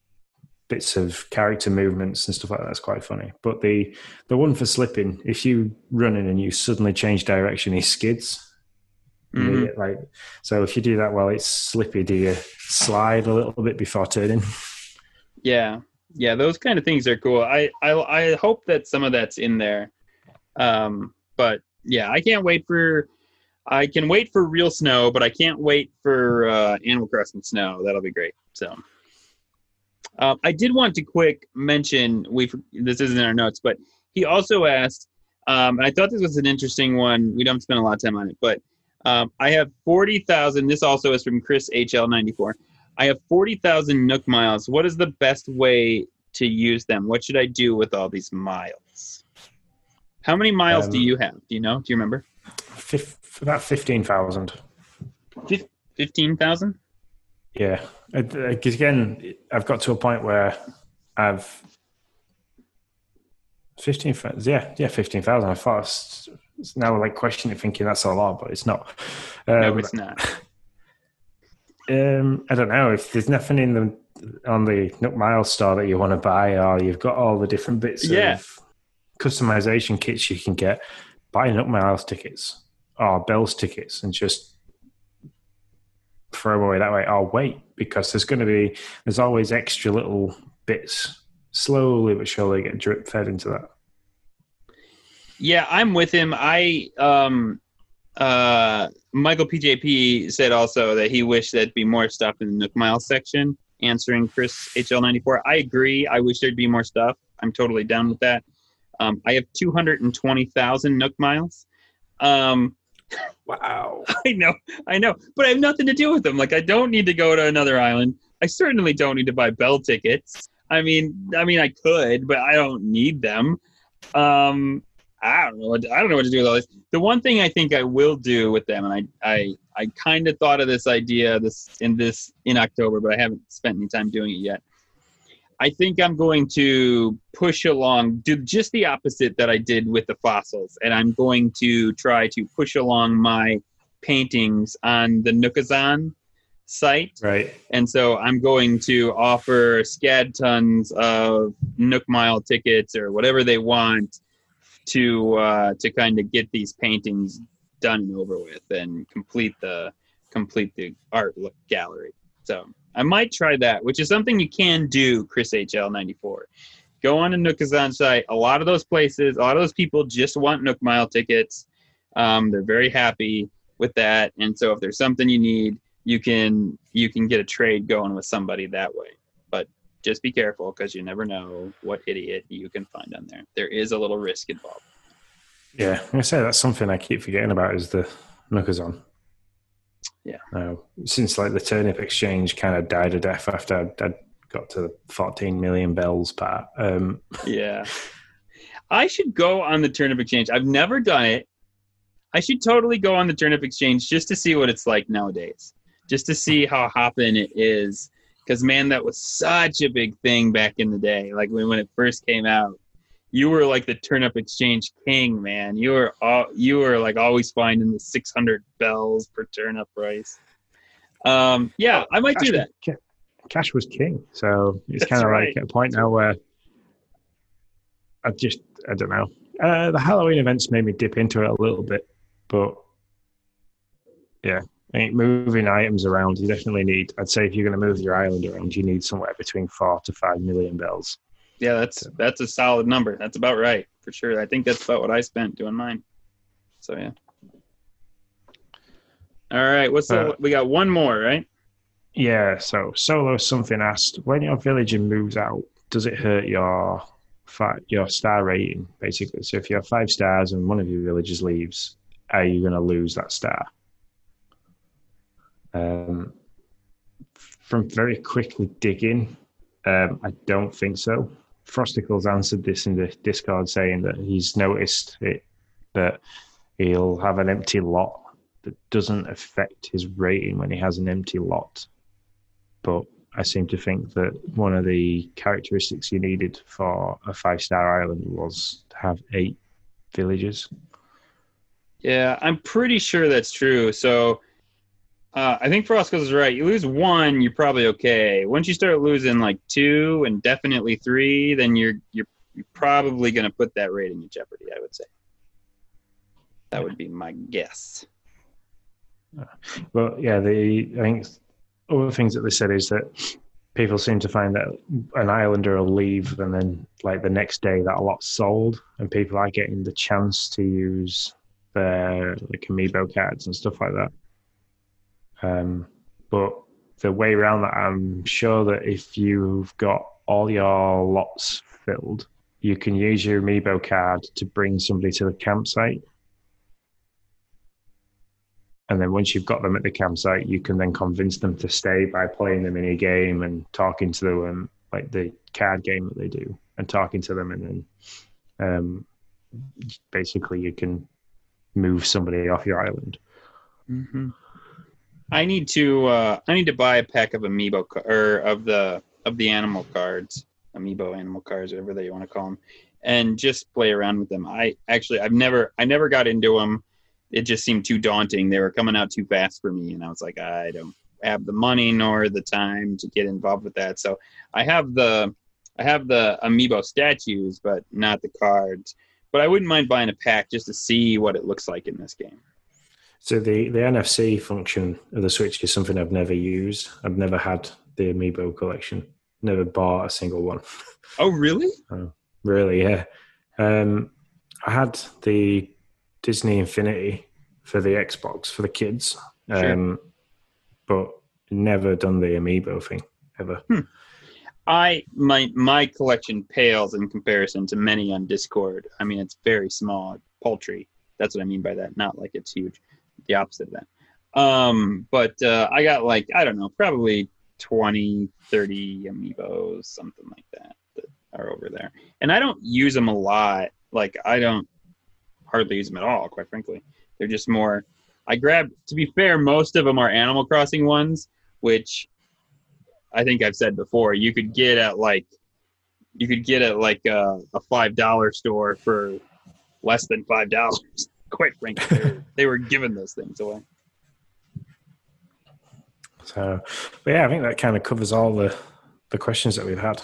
bits of character movements and stuff like that. That's quite funny. But the the one for slipping, if you run in and you suddenly change direction, he skids. Mhm. Yeah, Like so, if you do that while it's slippy, do you slide a little bit before turning? yeah, yeah. Those kind of things are cool. I I, I hope that some of that's in there. Um, but yeah, I can't wait for. I can wait for real snow, but I can't wait for uh, Animal Crossing snow. That'll be great. So, um, I did want to quick mention we this isn't in our notes, but he also asked, um, and I thought this was an interesting one. We don't spend a lot of time on it, but um, I have forty thousand. This also is from Chris HL ninety four. I have forty thousand Nook miles. What is the best way to use them? What should I do with all these miles? How many miles do Um, you have? Do you know? Do you remember? Fif- about fifteen thousand. Fif- Fifteen thousand. Yeah, because again, I've got to a point where I've fifteen. thou- Yeah, yeah, fifteen thousand. I thought it's, it's now like questioning, thinking that's a lot, but it's not. Um, No, it's not. (laughs) um, I don't know if there's nothing in the on the Nook Miles store that you want to buy, or you've got all the different bits Yeah. of customization kits you can get. Buy Nook Miles tickets or Bell's tickets and just throw away that way. Or wait because there's going to be there's always extra little bits slowly but surely get drip fed into that. Yeah, I'm with him. I um uh Michael PJP said also that he wished there'd be more stuff in the Nook miles section. Answering Chris HL94, I agree. I wish there'd be more stuff. I'm totally down with that. Um, I have 220,000 Nook miles. Um, Wow. (laughs) I know, I know, but I have nothing to do with them. Like I don't need to go to another island. I certainly don't need to buy Bell tickets. I mean, I mean, I could, but I don't need them. Um, I don't know. What, I don't know what to do with all this. The one thing I think I will do with them, and I, I, I kind of thought of this idea this in this in October, but I haven't spent any time doing it yet. I think I'm going to push along, do just the opposite that I did with the fossils, and I'm going to try to push along my paintings on the Nookazon site. Right. And so I'm going to offer SCAD tons of Nook Mile tickets or whatever they want to uh, to kind of get these paintings done and over with and complete the complete the art look gallery. So I might try that, which is something you can do, Chris HL94. Go on a Nookazon site. A lot of those places, a lot of those people just want Nook Mile tickets. Um, they're very happy with that. And so if there's something you need, you can you can get a trade going with somebody that way. But just be careful because you never know what idiot you can find on there. There is a little risk involved. Yeah, gonna say that's something I keep forgetting about is the Nookazon. Yeah. Uh, since like the turnip exchange kind of died a death after I'd, I'd got to the 14 million bells part. Um, (laughs) Yeah. I should go on the turnip exchange. I've never done it. I should totally go on the turnip exchange just to see what it's like nowadays. Just to see how hopping it is. Because man, that was such a big thing back in the day. Like when, when it first came out. You were like the turnip exchange king, man. You were all, you were like always finding the six hundred bells per turnip price. Um, yeah, I might do that. Ca- Cash was king, so it's kind of right. like at a point now where I just I don't know. Uh, the Halloween events made me dip into it a little bit, but yeah, I think moving items around you definitely need. I'd say if you're going to move your island around, you need somewhere between four to five million bells. Yeah, that's that's a solid number. That's about right for sure. I think that's about what I spent doing mine. So yeah. All right, what's the, Uh, we got one more, right? Yeah, so solo something asked when your villager moves out, does it hurt your your star rating basically? So if you have five stars and one of your villagers leaves, are you going to lose that star? Um, from very quickly digging, um, I don't think so. Frosticles answered this in the Discord saying that he's noticed it that he'll have an empty lot that doesn't affect his rating when he has an empty lot. but I seem to think that one of the characteristics you needed for a five star island was to have eight villages. Yeah, I'm pretty sure that's true. So uh, I think Frostgulls is right. You lose one, you're probably okay. Once you start losing like two and definitely three, then you're you're, you're probably going to put that rating in jeopardy. I would say. That would be my guess. Well, yeah, the I think other things that they said is that people seem to find that an islander will leave and then like the next day that a lot's sold and people are getting the chance to use their like amiibo cards and stuff like that um, but the way around that i'm sure that if you've got all your lots filled you can use your amiibo card to bring somebody to the campsite and then once you've got them at the campsite, you can then convince them to stay by playing them mini game and talking to them, like the card game that they do, and talking to them, and then um, basically you can move somebody off your island. Mm-hmm. I need to uh, I need to buy a pack of amiibo or of the of the animal cards, amiibo animal cards, whatever they want to call them, and just play around with them. I actually I've never I never got into them it just seemed too daunting. They were coming out too fast for me, and I was like, I don't have the money nor the time to get involved with that. So I have the I have the amiibo statues, but not the cards. But I wouldn't mind buying a pack just to see what it looks like in this game. So the the NFC function of the Switch is something I've never used. I've never had the amiibo collection. Never bought a single one. (laughs) Oh, really? oh, really? Yeah. Um, I had the Disney Infinity for the Xbox for the kids, Sure. um, but never done the amiibo thing ever. I my my collection pales in comparison to many on Discord. I mean, it's very small, paltry. That's what I mean by that. Not like it's huge. The opposite of that. Um, but uh, I got like I don't know, probably 20, 30 amiibos, something like that, that are over there. And I don't use them a lot. Like I don't hardly use them at all, quite frankly. They're just more. I grab. To be fair, most of them are Animal Crossing ones, which I think I've said before. You could get at like, you could get at like a, a five dollar store for less than five dollars. (laughs) Quite frankly, (laughs) they were, giving those things away. So, but yeah, I think that kind of covers all the the questions that we've had.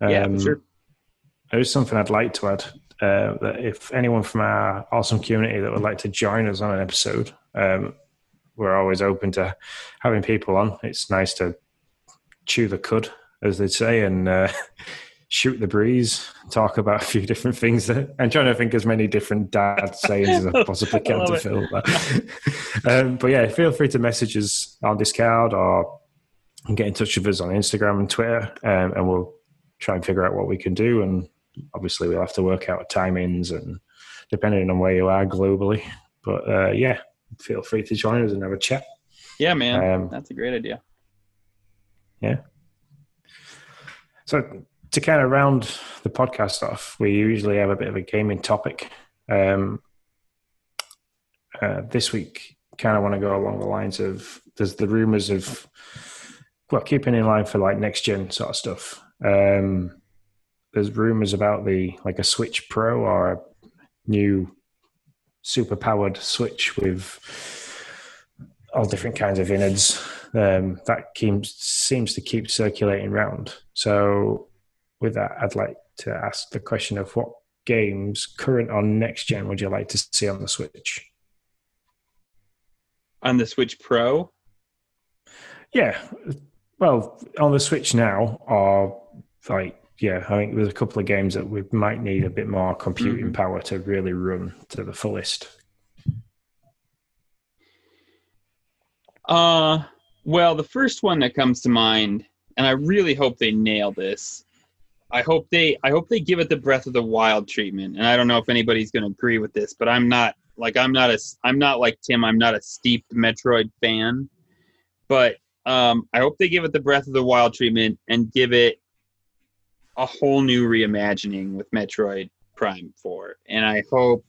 Yeah, Um, for sure. There is something I'd like to add. Uh, that if anyone from our awesome community that would like to join us on an episode, um, we're always open to having people on. It's nice to chew the cud, as they say, and uh, (laughs) shoot the breeze, talk about a few (laughs) different things. That, I'm trying to think as many different dad sayings as I (laughs) possibly can to it. fill that. (laughs) um, but yeah, feel free to message us on Discord or get in touch with us on Instagram and Twitter, um, and we'll try and figure out what we can do. And obviously, we'll have to work out timings and depending on where you are globally. But uh, yeah, feel free to join us and have a chat. Yeah, man, um, that's a great idea. Yeah. So to kind of round the podcast off, we usually have a bit of a gaming topic. Um, uh, this week, kind of want to go along the lines of there's the rumors of well, keeping in line for like next gen sort of stuff. Um, there's rumors about the like a Switch Pro or a new super powered Switch with all different kinds of innards. Um, that keeps, seems to keep circulating round. So, with that, I'd like to ask the question of what games, current or next gen, would you like to see on the Switch? On the Switch Pro, Yeah, well, on the Switch now, or like, yeah, I think there's a couple of games that we might need a bit more computing Mhm. power to really run to the fullest. Uh, well, the first one that comes to mind, and I really hope they nail this. I hope they, I hope they give it the Breath of the Wild treatment. And I don't know if anybody's going to agree with this, but I'm not like I'm not a, I'm not like Tim. I'm not a steeped Metroid fan, but um, I hope they give it the Breath of the Wild treatment and give it a whole new reimagining with Metroid Prime Four. And I hope,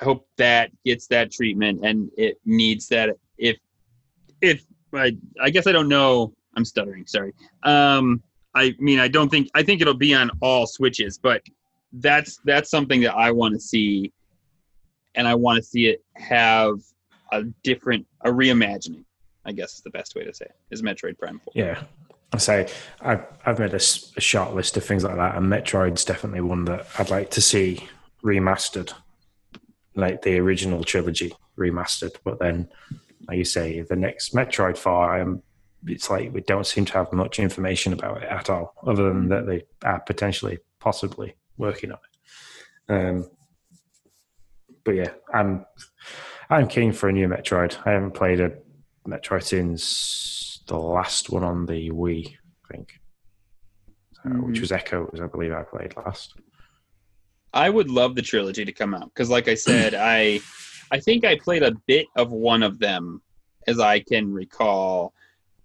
I hope that gets that treatment, and it needs that. If if I, I guess I don't know I'm stuttering. Sorry. Um, I mean, I don't think I think it'll be on all switches, but that's that's something that I want to see, and I want to see it have a different a reimagining. I guess is the best way to say it, is Metroid Prime 4. Yeah. I say I've I've made a short list of things like that, and Metroid's definitely one that I'd like to see remastered, like the original trilogy remastered. But then, like you say, the next Metroid Four, um, it's like we don't seem to have much information about it at all, other than that they are potentially, possibly working on it. Um, but yeah, I'm I'm keen for a new Metroid. I haven't played a Metroid since the last one on the Wii, I think, so, which Mhm. was Echoes, I believe I played last. I would love the trilogy to come out because, like I said, (clears throat) I I think I played a bit of one of them as I can recall,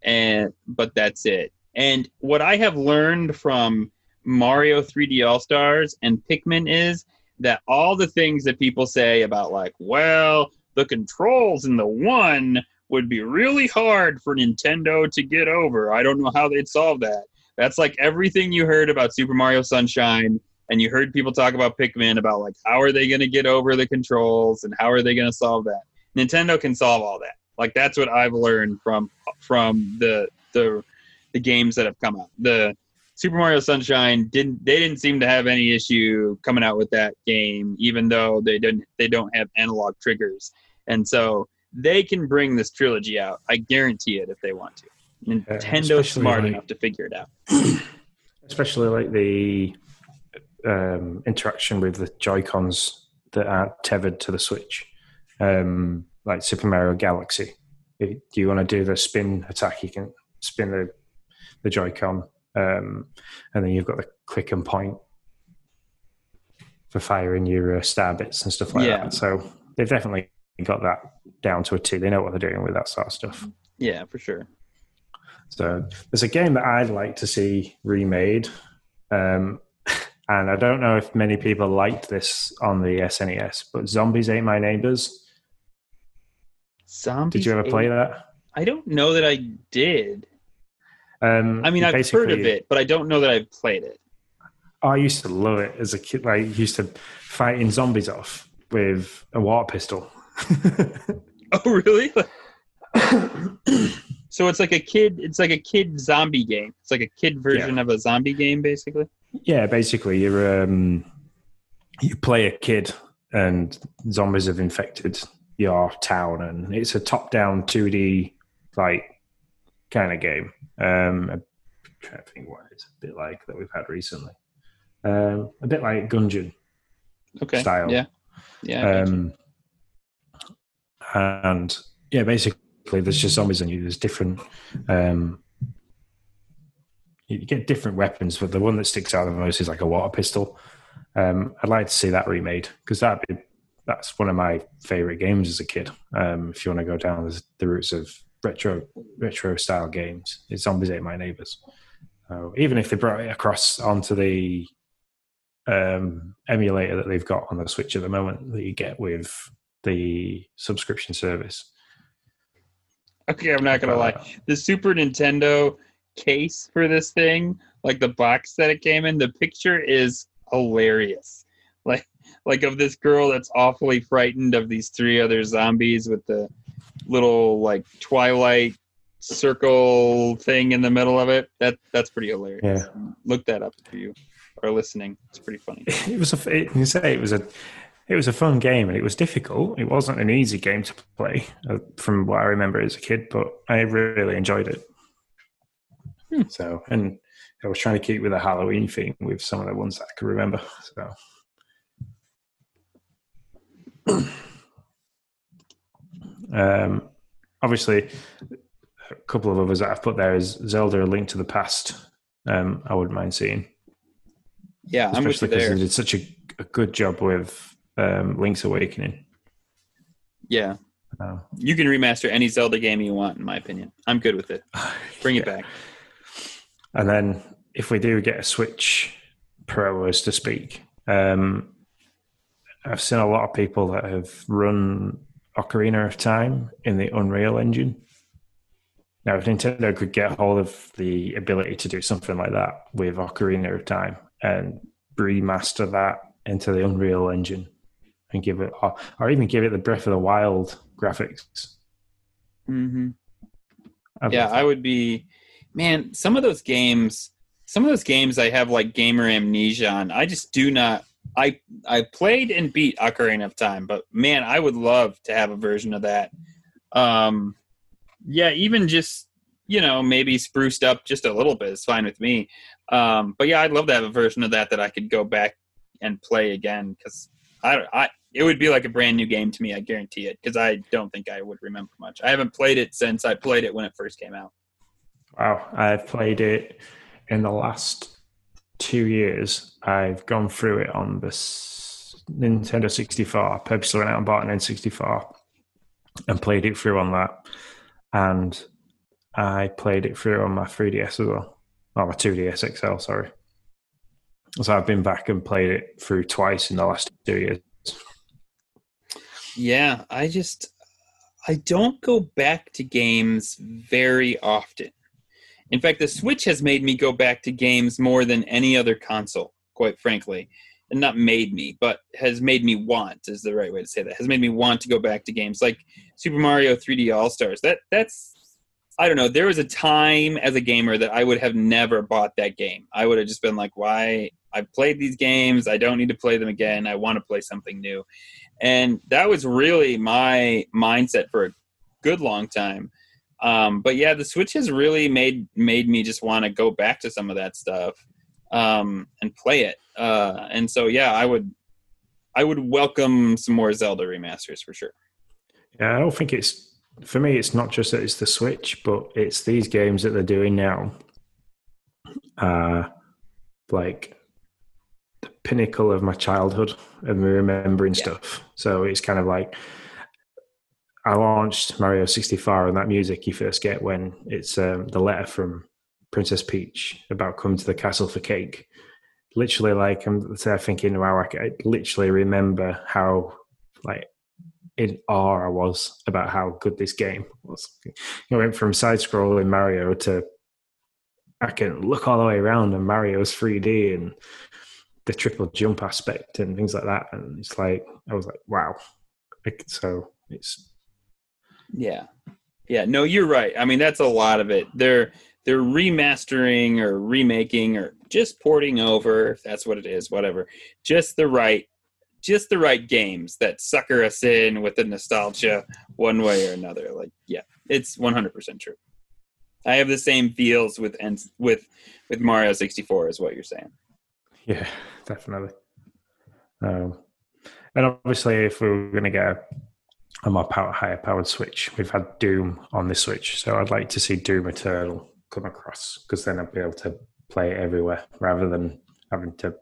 and but that's it. And what I have learned from Mario 3D All Stars and Pikmin is that all the things that people say about like, well, the controls in the one would be really hard for Nintendo to get over. I don't know how they'd solve that. That's like everything you heard about Super Mario Sunshine and you heard people talk about Pikmin about like how are they going to get over the controls and how are they going to solve that. Nintendo can solve all that. Like that's what I've learned from from the the the games that have come out. The Super Mario Sunshine didn't they didn't seem to have any issue coming out with that game even though they didn't they don't have analog triggers. And so they can bring this trilogy out. I guarantee it if they want to. Nintendo's smart like- enough to figure it out. (clears throat) Especially like the um, interaction with the Joy Cons that are tethered to the Switch, um, like Super Mario Galaxy. Do you want to do the spin attack? You can spin the the Joy-Con, um, and then you've got the click and point for firing your uh, star bits and stuff like Yeah. that. So they've definitely got that down to a T. They know what they're doing with that sort of stuff. Yeah, for sure. So there's a game that I'd like to see remade, um, and I don't know if many people liked this on the SNES, but Zombies Ate My Neighbors. Zombies. Did you ever ate- play that? I don't know that I did. Um, I mean, I've heard of it, but I don't know that I've played it. I used to love it as a kid. Like, used to fighting zombies off with a water pistol. (laughs) Oh, really? so it's like a kid. It's like a kid zombie game. It's like a kid version of a zombie game, basically. yeah, basically, you're um, you play a kid, and zombies have infected your town, and it's a top-down 2D like kind of game. Um, I'm trying to think what it's a bit like that we've had recently. Um, a bit like Gungeon Okay. style. Yeah. Yeah. I get you. Um, and yeah, basically, there's just zombies in you. There's different. Um, you get different weapons, but the one that sticks out the most is like a water pistol. Um, I'd like to see that remade because that that's one of my favorite games as a kid. Um, if you want to go down the, the routes of retro retro style games, it's Zombies Ate My Neighbors. So even if they brought it across onto the um, emulator that they've got on the Switch at the moment that you get with the subscription service. Okay, I'm not gonna Uh, lie. The Super Nintendo case for this thing, like the box that it came in, the picture is hilarious. Like, like of this girl that's awfully frightened of these three other zombies with the little like twilight circle thing in the middle of it. That that's pretty hilarious. Yeah. Look that up if you are listening. It's pretty funny. (laughs) It was a it, you say it was a it was a fun game and it was difficult. It wasn't an easy game to play uh, from what I remember as a kid, but I really enjoyed it. So and I was trying to keep with a Halloween theme with some of the ones that I could remember. So um, obviously, a couple of others that I've put there is Zelda: A Link to the Past. Um, I wouldn't mind seeing Yeah, I'm with you especially because they did such a, a good job with um, Link's Awakening. Yeah, Uh, you can remaster any Zelda game you want, in my opinion. I'm good with it. (laughs) Bring it back. And then if we do get a Switch Pro, as to speak, um, I've seen a lot of people that have run Ocarina of Time in the Unreal Engine. Now, if Nintendo could get hold of the ability to do something like that with Ocarina of Time and remaster that into the Unreal Engine and give it, or, or even give it the Breath of the Wild graphics. Mm-hmm. Yeah, I would be. Man, some of those games, some of those games, I have like gamer amnesia on. I just do not. I I played and beat Ocarina of Time, but man, I would love to have a version of that. Um, yeah, even just you know maybe spruced up just a little bit is fine with me. Um, but yeah, I'd love to have a version of that that I could go back and play again because I, I it would be like a brand new game to me. I guarantee it because I don't think I would remember much. I haven't played it since I played it when it first came out. Wow, I've played it in the last two years. I've gone through it on the Nintendo 64. I purposely went out and bought an N64 and played it through on that. And I played it through on my 3DS as well. Oh, my 2DS XL, sorry. So I've been back and played it through twice in the last two years. Yeah, I just I don't go back to games very often. In fact, the Switch has made me go back to games more than any other console, quite frankly. And not made me, but has made me want is the right way to say that. Has made me want to go back to games like Super Mario 3D All Stars. That that's I don't know. There was a time as a gamer that I would have never bought that game. I would have just been like, "Why? I've played these games. I don't need to play them again. I want to play something new." And that was really my mindset for a good long time. Um, but yeah, the Switch has really made made me just want to go back to some of that stuff um, and play it. Uh, and so yeah, I would I would welcome some more Zelda remasters for sure. Yeah, I don't think it's for me. It's not just that it's the Switch, but it's these games that they're doing now. Uh, like the pinnacle of my childhood and remembering yeah. stuff. So it's kind of like I launched Mario 64 and that music you first get when it's um, the letter from Princess Peach about coming to the castle for cake. Literally, like I'm thinking, wow, I, I literally remember how like in awe I was about how good this game was. I went from side scrolling Mario to I can look all the way around and Mario's 3D and the triple jump aspect and things like that. And it's like I was like, wow. So it's yeah, yeah. No, you're right. I mean, that's a lot of it. They're they're remastering or remaking or just porting over. If that's what it is, whatever. Just the right, just the right games that sucker us in with the nostalgia one way or another. Like, yeah, it's 100 percent true. I have the same feels with with with Mario 64 as what you're saying. Yeah, (laughs) definitely. Um, and obviously, if we were going to get a more power, higher powered Switch. We've had Doom on this Switch, so I'd like to see Doom Eternal come across because then I'd be able to play it everywhere rather than having to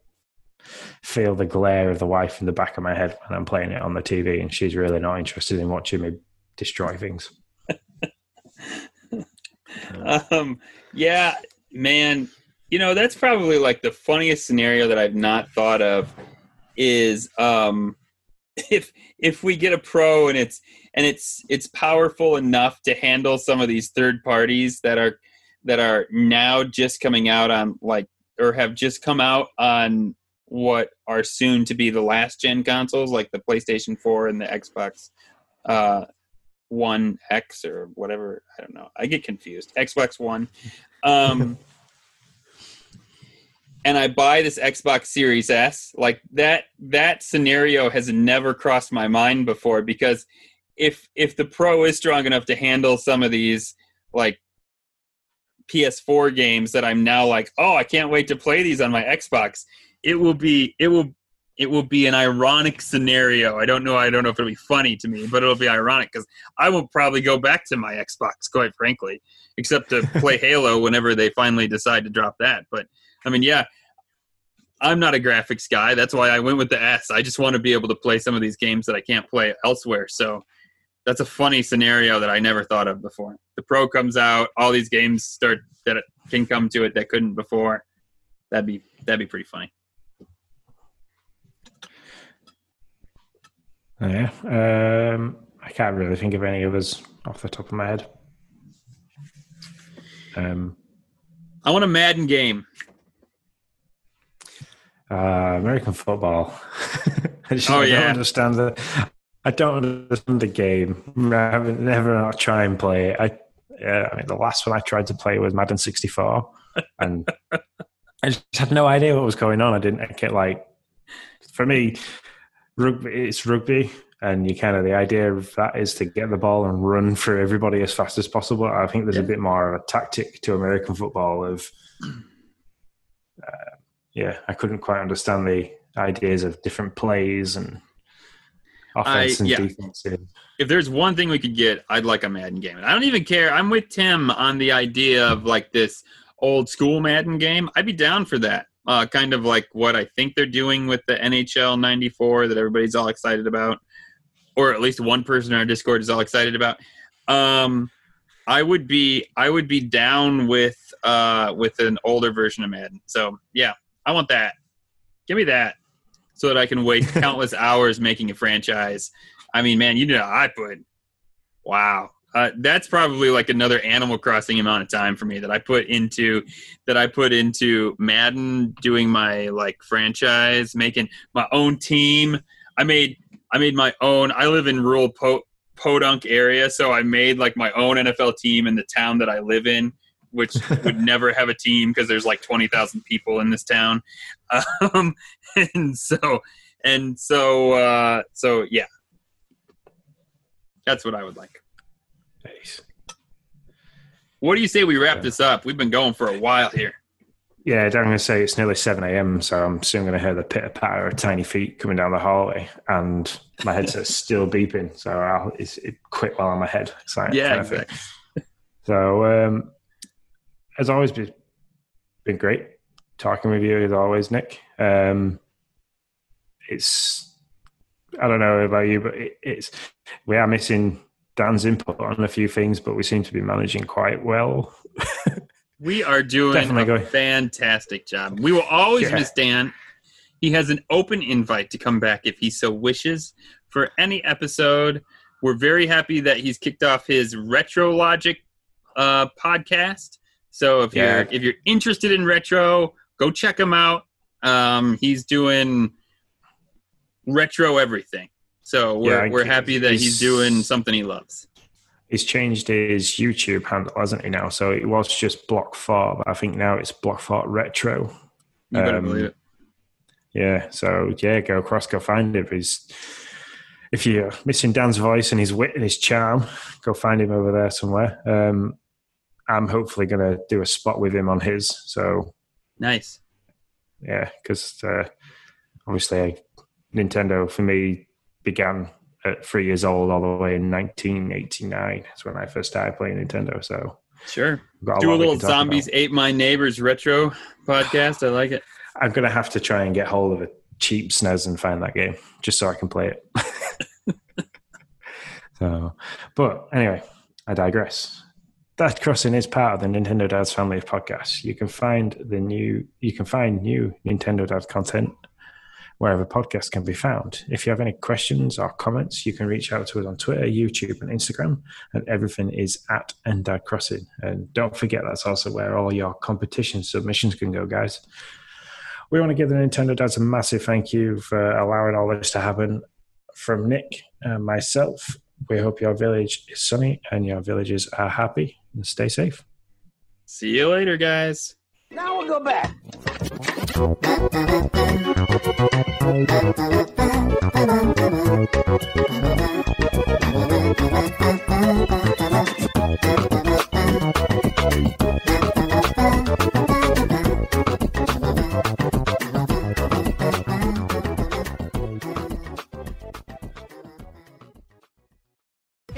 feel the glare of the wife in the back of my head when I'm playing it on the TV, and she's really not interested in watching me destroy things. (laughs) um, yeah, man, you know that's probably like the funniest scenario that I've not thought of is um, (laughs) if if we get a pro and it's and it's it's powerful enough to handle some of these third parties that are that are now just coming out on like or have just come out on what are soon to be the last gen consoles like the PlayStation 4 and the Xbox uh, One X or whatever. I don't know. I get confused. Xbox One. Um, (laughs) and I buy this Xbox Series S, like that that scenario has never crossed my mind before because if if the Pro is strong enough to handle some of these like PS4 games that I'm now like, oh, I can't wait to play these on my Xbox. It will be it will it will be an ironic scenario. I don't know. I don't know if it'll be funny to me, but it'll be ironic because I will probably go back to my Xbox, quite frankly, except to play (laughs) Halo whenever they finally decide to drop that. But I mean, yeah, I'm not a graphics guy. That's why I went with the S. I just want to be able to play some of these games that I can't play elsewhere. So that's a funny scenario that I never thought of before. The Pro comes out, all these games start that can come to it that couldn't before. That'd be that'd be pretty funny. Yeah, um, I can't really think of any others off the top of my head. Um, I want a Madden game. Uh, American football. (laughs) I just Oh, I yeah. don't understand the. I don't understand the game. I haven't never not try and play it. I, yeah, I mean, the last one I tried to play was Madden 64, (laughs) and I just had no idea what was going on. I didn't get like, for me, rugby. It's rugby, and you kind of the idea of that is to get the ball and run through everybody as fast as possible. I think there's a bit more of a tactic to American football of yeah, I couldn't quite understand the ideas of different plays and offense I- and yeah. defensive. if there's one thing we could get, I'd like a Madden game. And I don't even care. I'm with Tim on the idea of like this old school Madden game. I'd be down for that. Uh, kind of like what I think they're doing with the NHL 94 that everybody's all excited about, or at least one person in our Discord is all excited about. Um, I would be I would be down with uh, with an older version of Madden. So yeah, I want that. Give me that, so that I can waste (laughs) countless hours making a franchise. I mean, man, you know, I put, wow, uh, that's probably like another Animal Crossing amount of time for me that I put into, that I put into Madden, doing my like franchise, making my own team. I made, I made my own. I live in rural po- Podunk area, so I made like my own NFL team in the town that I live in, which (laughs) would never have a team because there's like twenty thousand people in this town, (laughs) um, and so and so uh, so yeah, that's what I would like. Nice. What do you say we wrap Yeah. this up? We've been going for a while here. Yeah, I'm going to say it's nearly 7 a.m., so I'm soon going to hear the pitter patter of tiny feet coming down the hallway, and my headset's (laughs) still beeping, so I'll it's, it quit while on my head. It's like Yeah, exactly. So, um, as always, been, great talking with you as always, Nick. Um, it's I don't know about you, but it, it's we are missing Dan's input on a few things, but we seem to be managing quite well. (laughs) We are doing Definitely a going. fantastic job. We will always Yeah. miss Dan. He has an open invite to come back if he so wishes for any episode. We're very happy that he's kicked off his Retro Logic uh, podcast. So if Yeah. you're if you're interested in retro, go check him out. Um, he's doing retro everything. So we're Yeah, we're happy that he's, he's- doing something he loves. He's changed his YouTube handle, hasn't he? Now, so it was just Block Fort, but I think now it's Block Fort Retro. You better Um, believe it. Yeah, so yeah, go across, go find him. He's if you're missing Dan's voice and his wit and his charm, go find him over there somewhere. Um, I'm hopefully going to do a spot with him on his. So Nice. yeah, because uh, obviously Nintendo for me began at three years old all the way in 1989. That's when I first started playing Nintendo. So Sure. Do a little zombies ate my neighbors retro podcast. I like it. I'm going to have to try and get hold of a cheap SNES and find that game just so I can play it. (laughs) so, but anyway, I digress. Dad Crossing is part of the Nintendo Dads family of podcasts. You can find the new, you can find new Nintendo Dads content wherever podcasts can be found. If you have any questions or comments, you can reach out to us on Twitter, YouTube, and Instagram, and everything is at Ndad Crossing. And don't forget, that's also where all your competition submissions can go, guys. We want to give the Nintendo Dads a massive thank you for allowing all this to happen. From Nick and myself, we hope your village is sunny and your villagers are happy and stay safe. See you later, guys. Now we'll go back.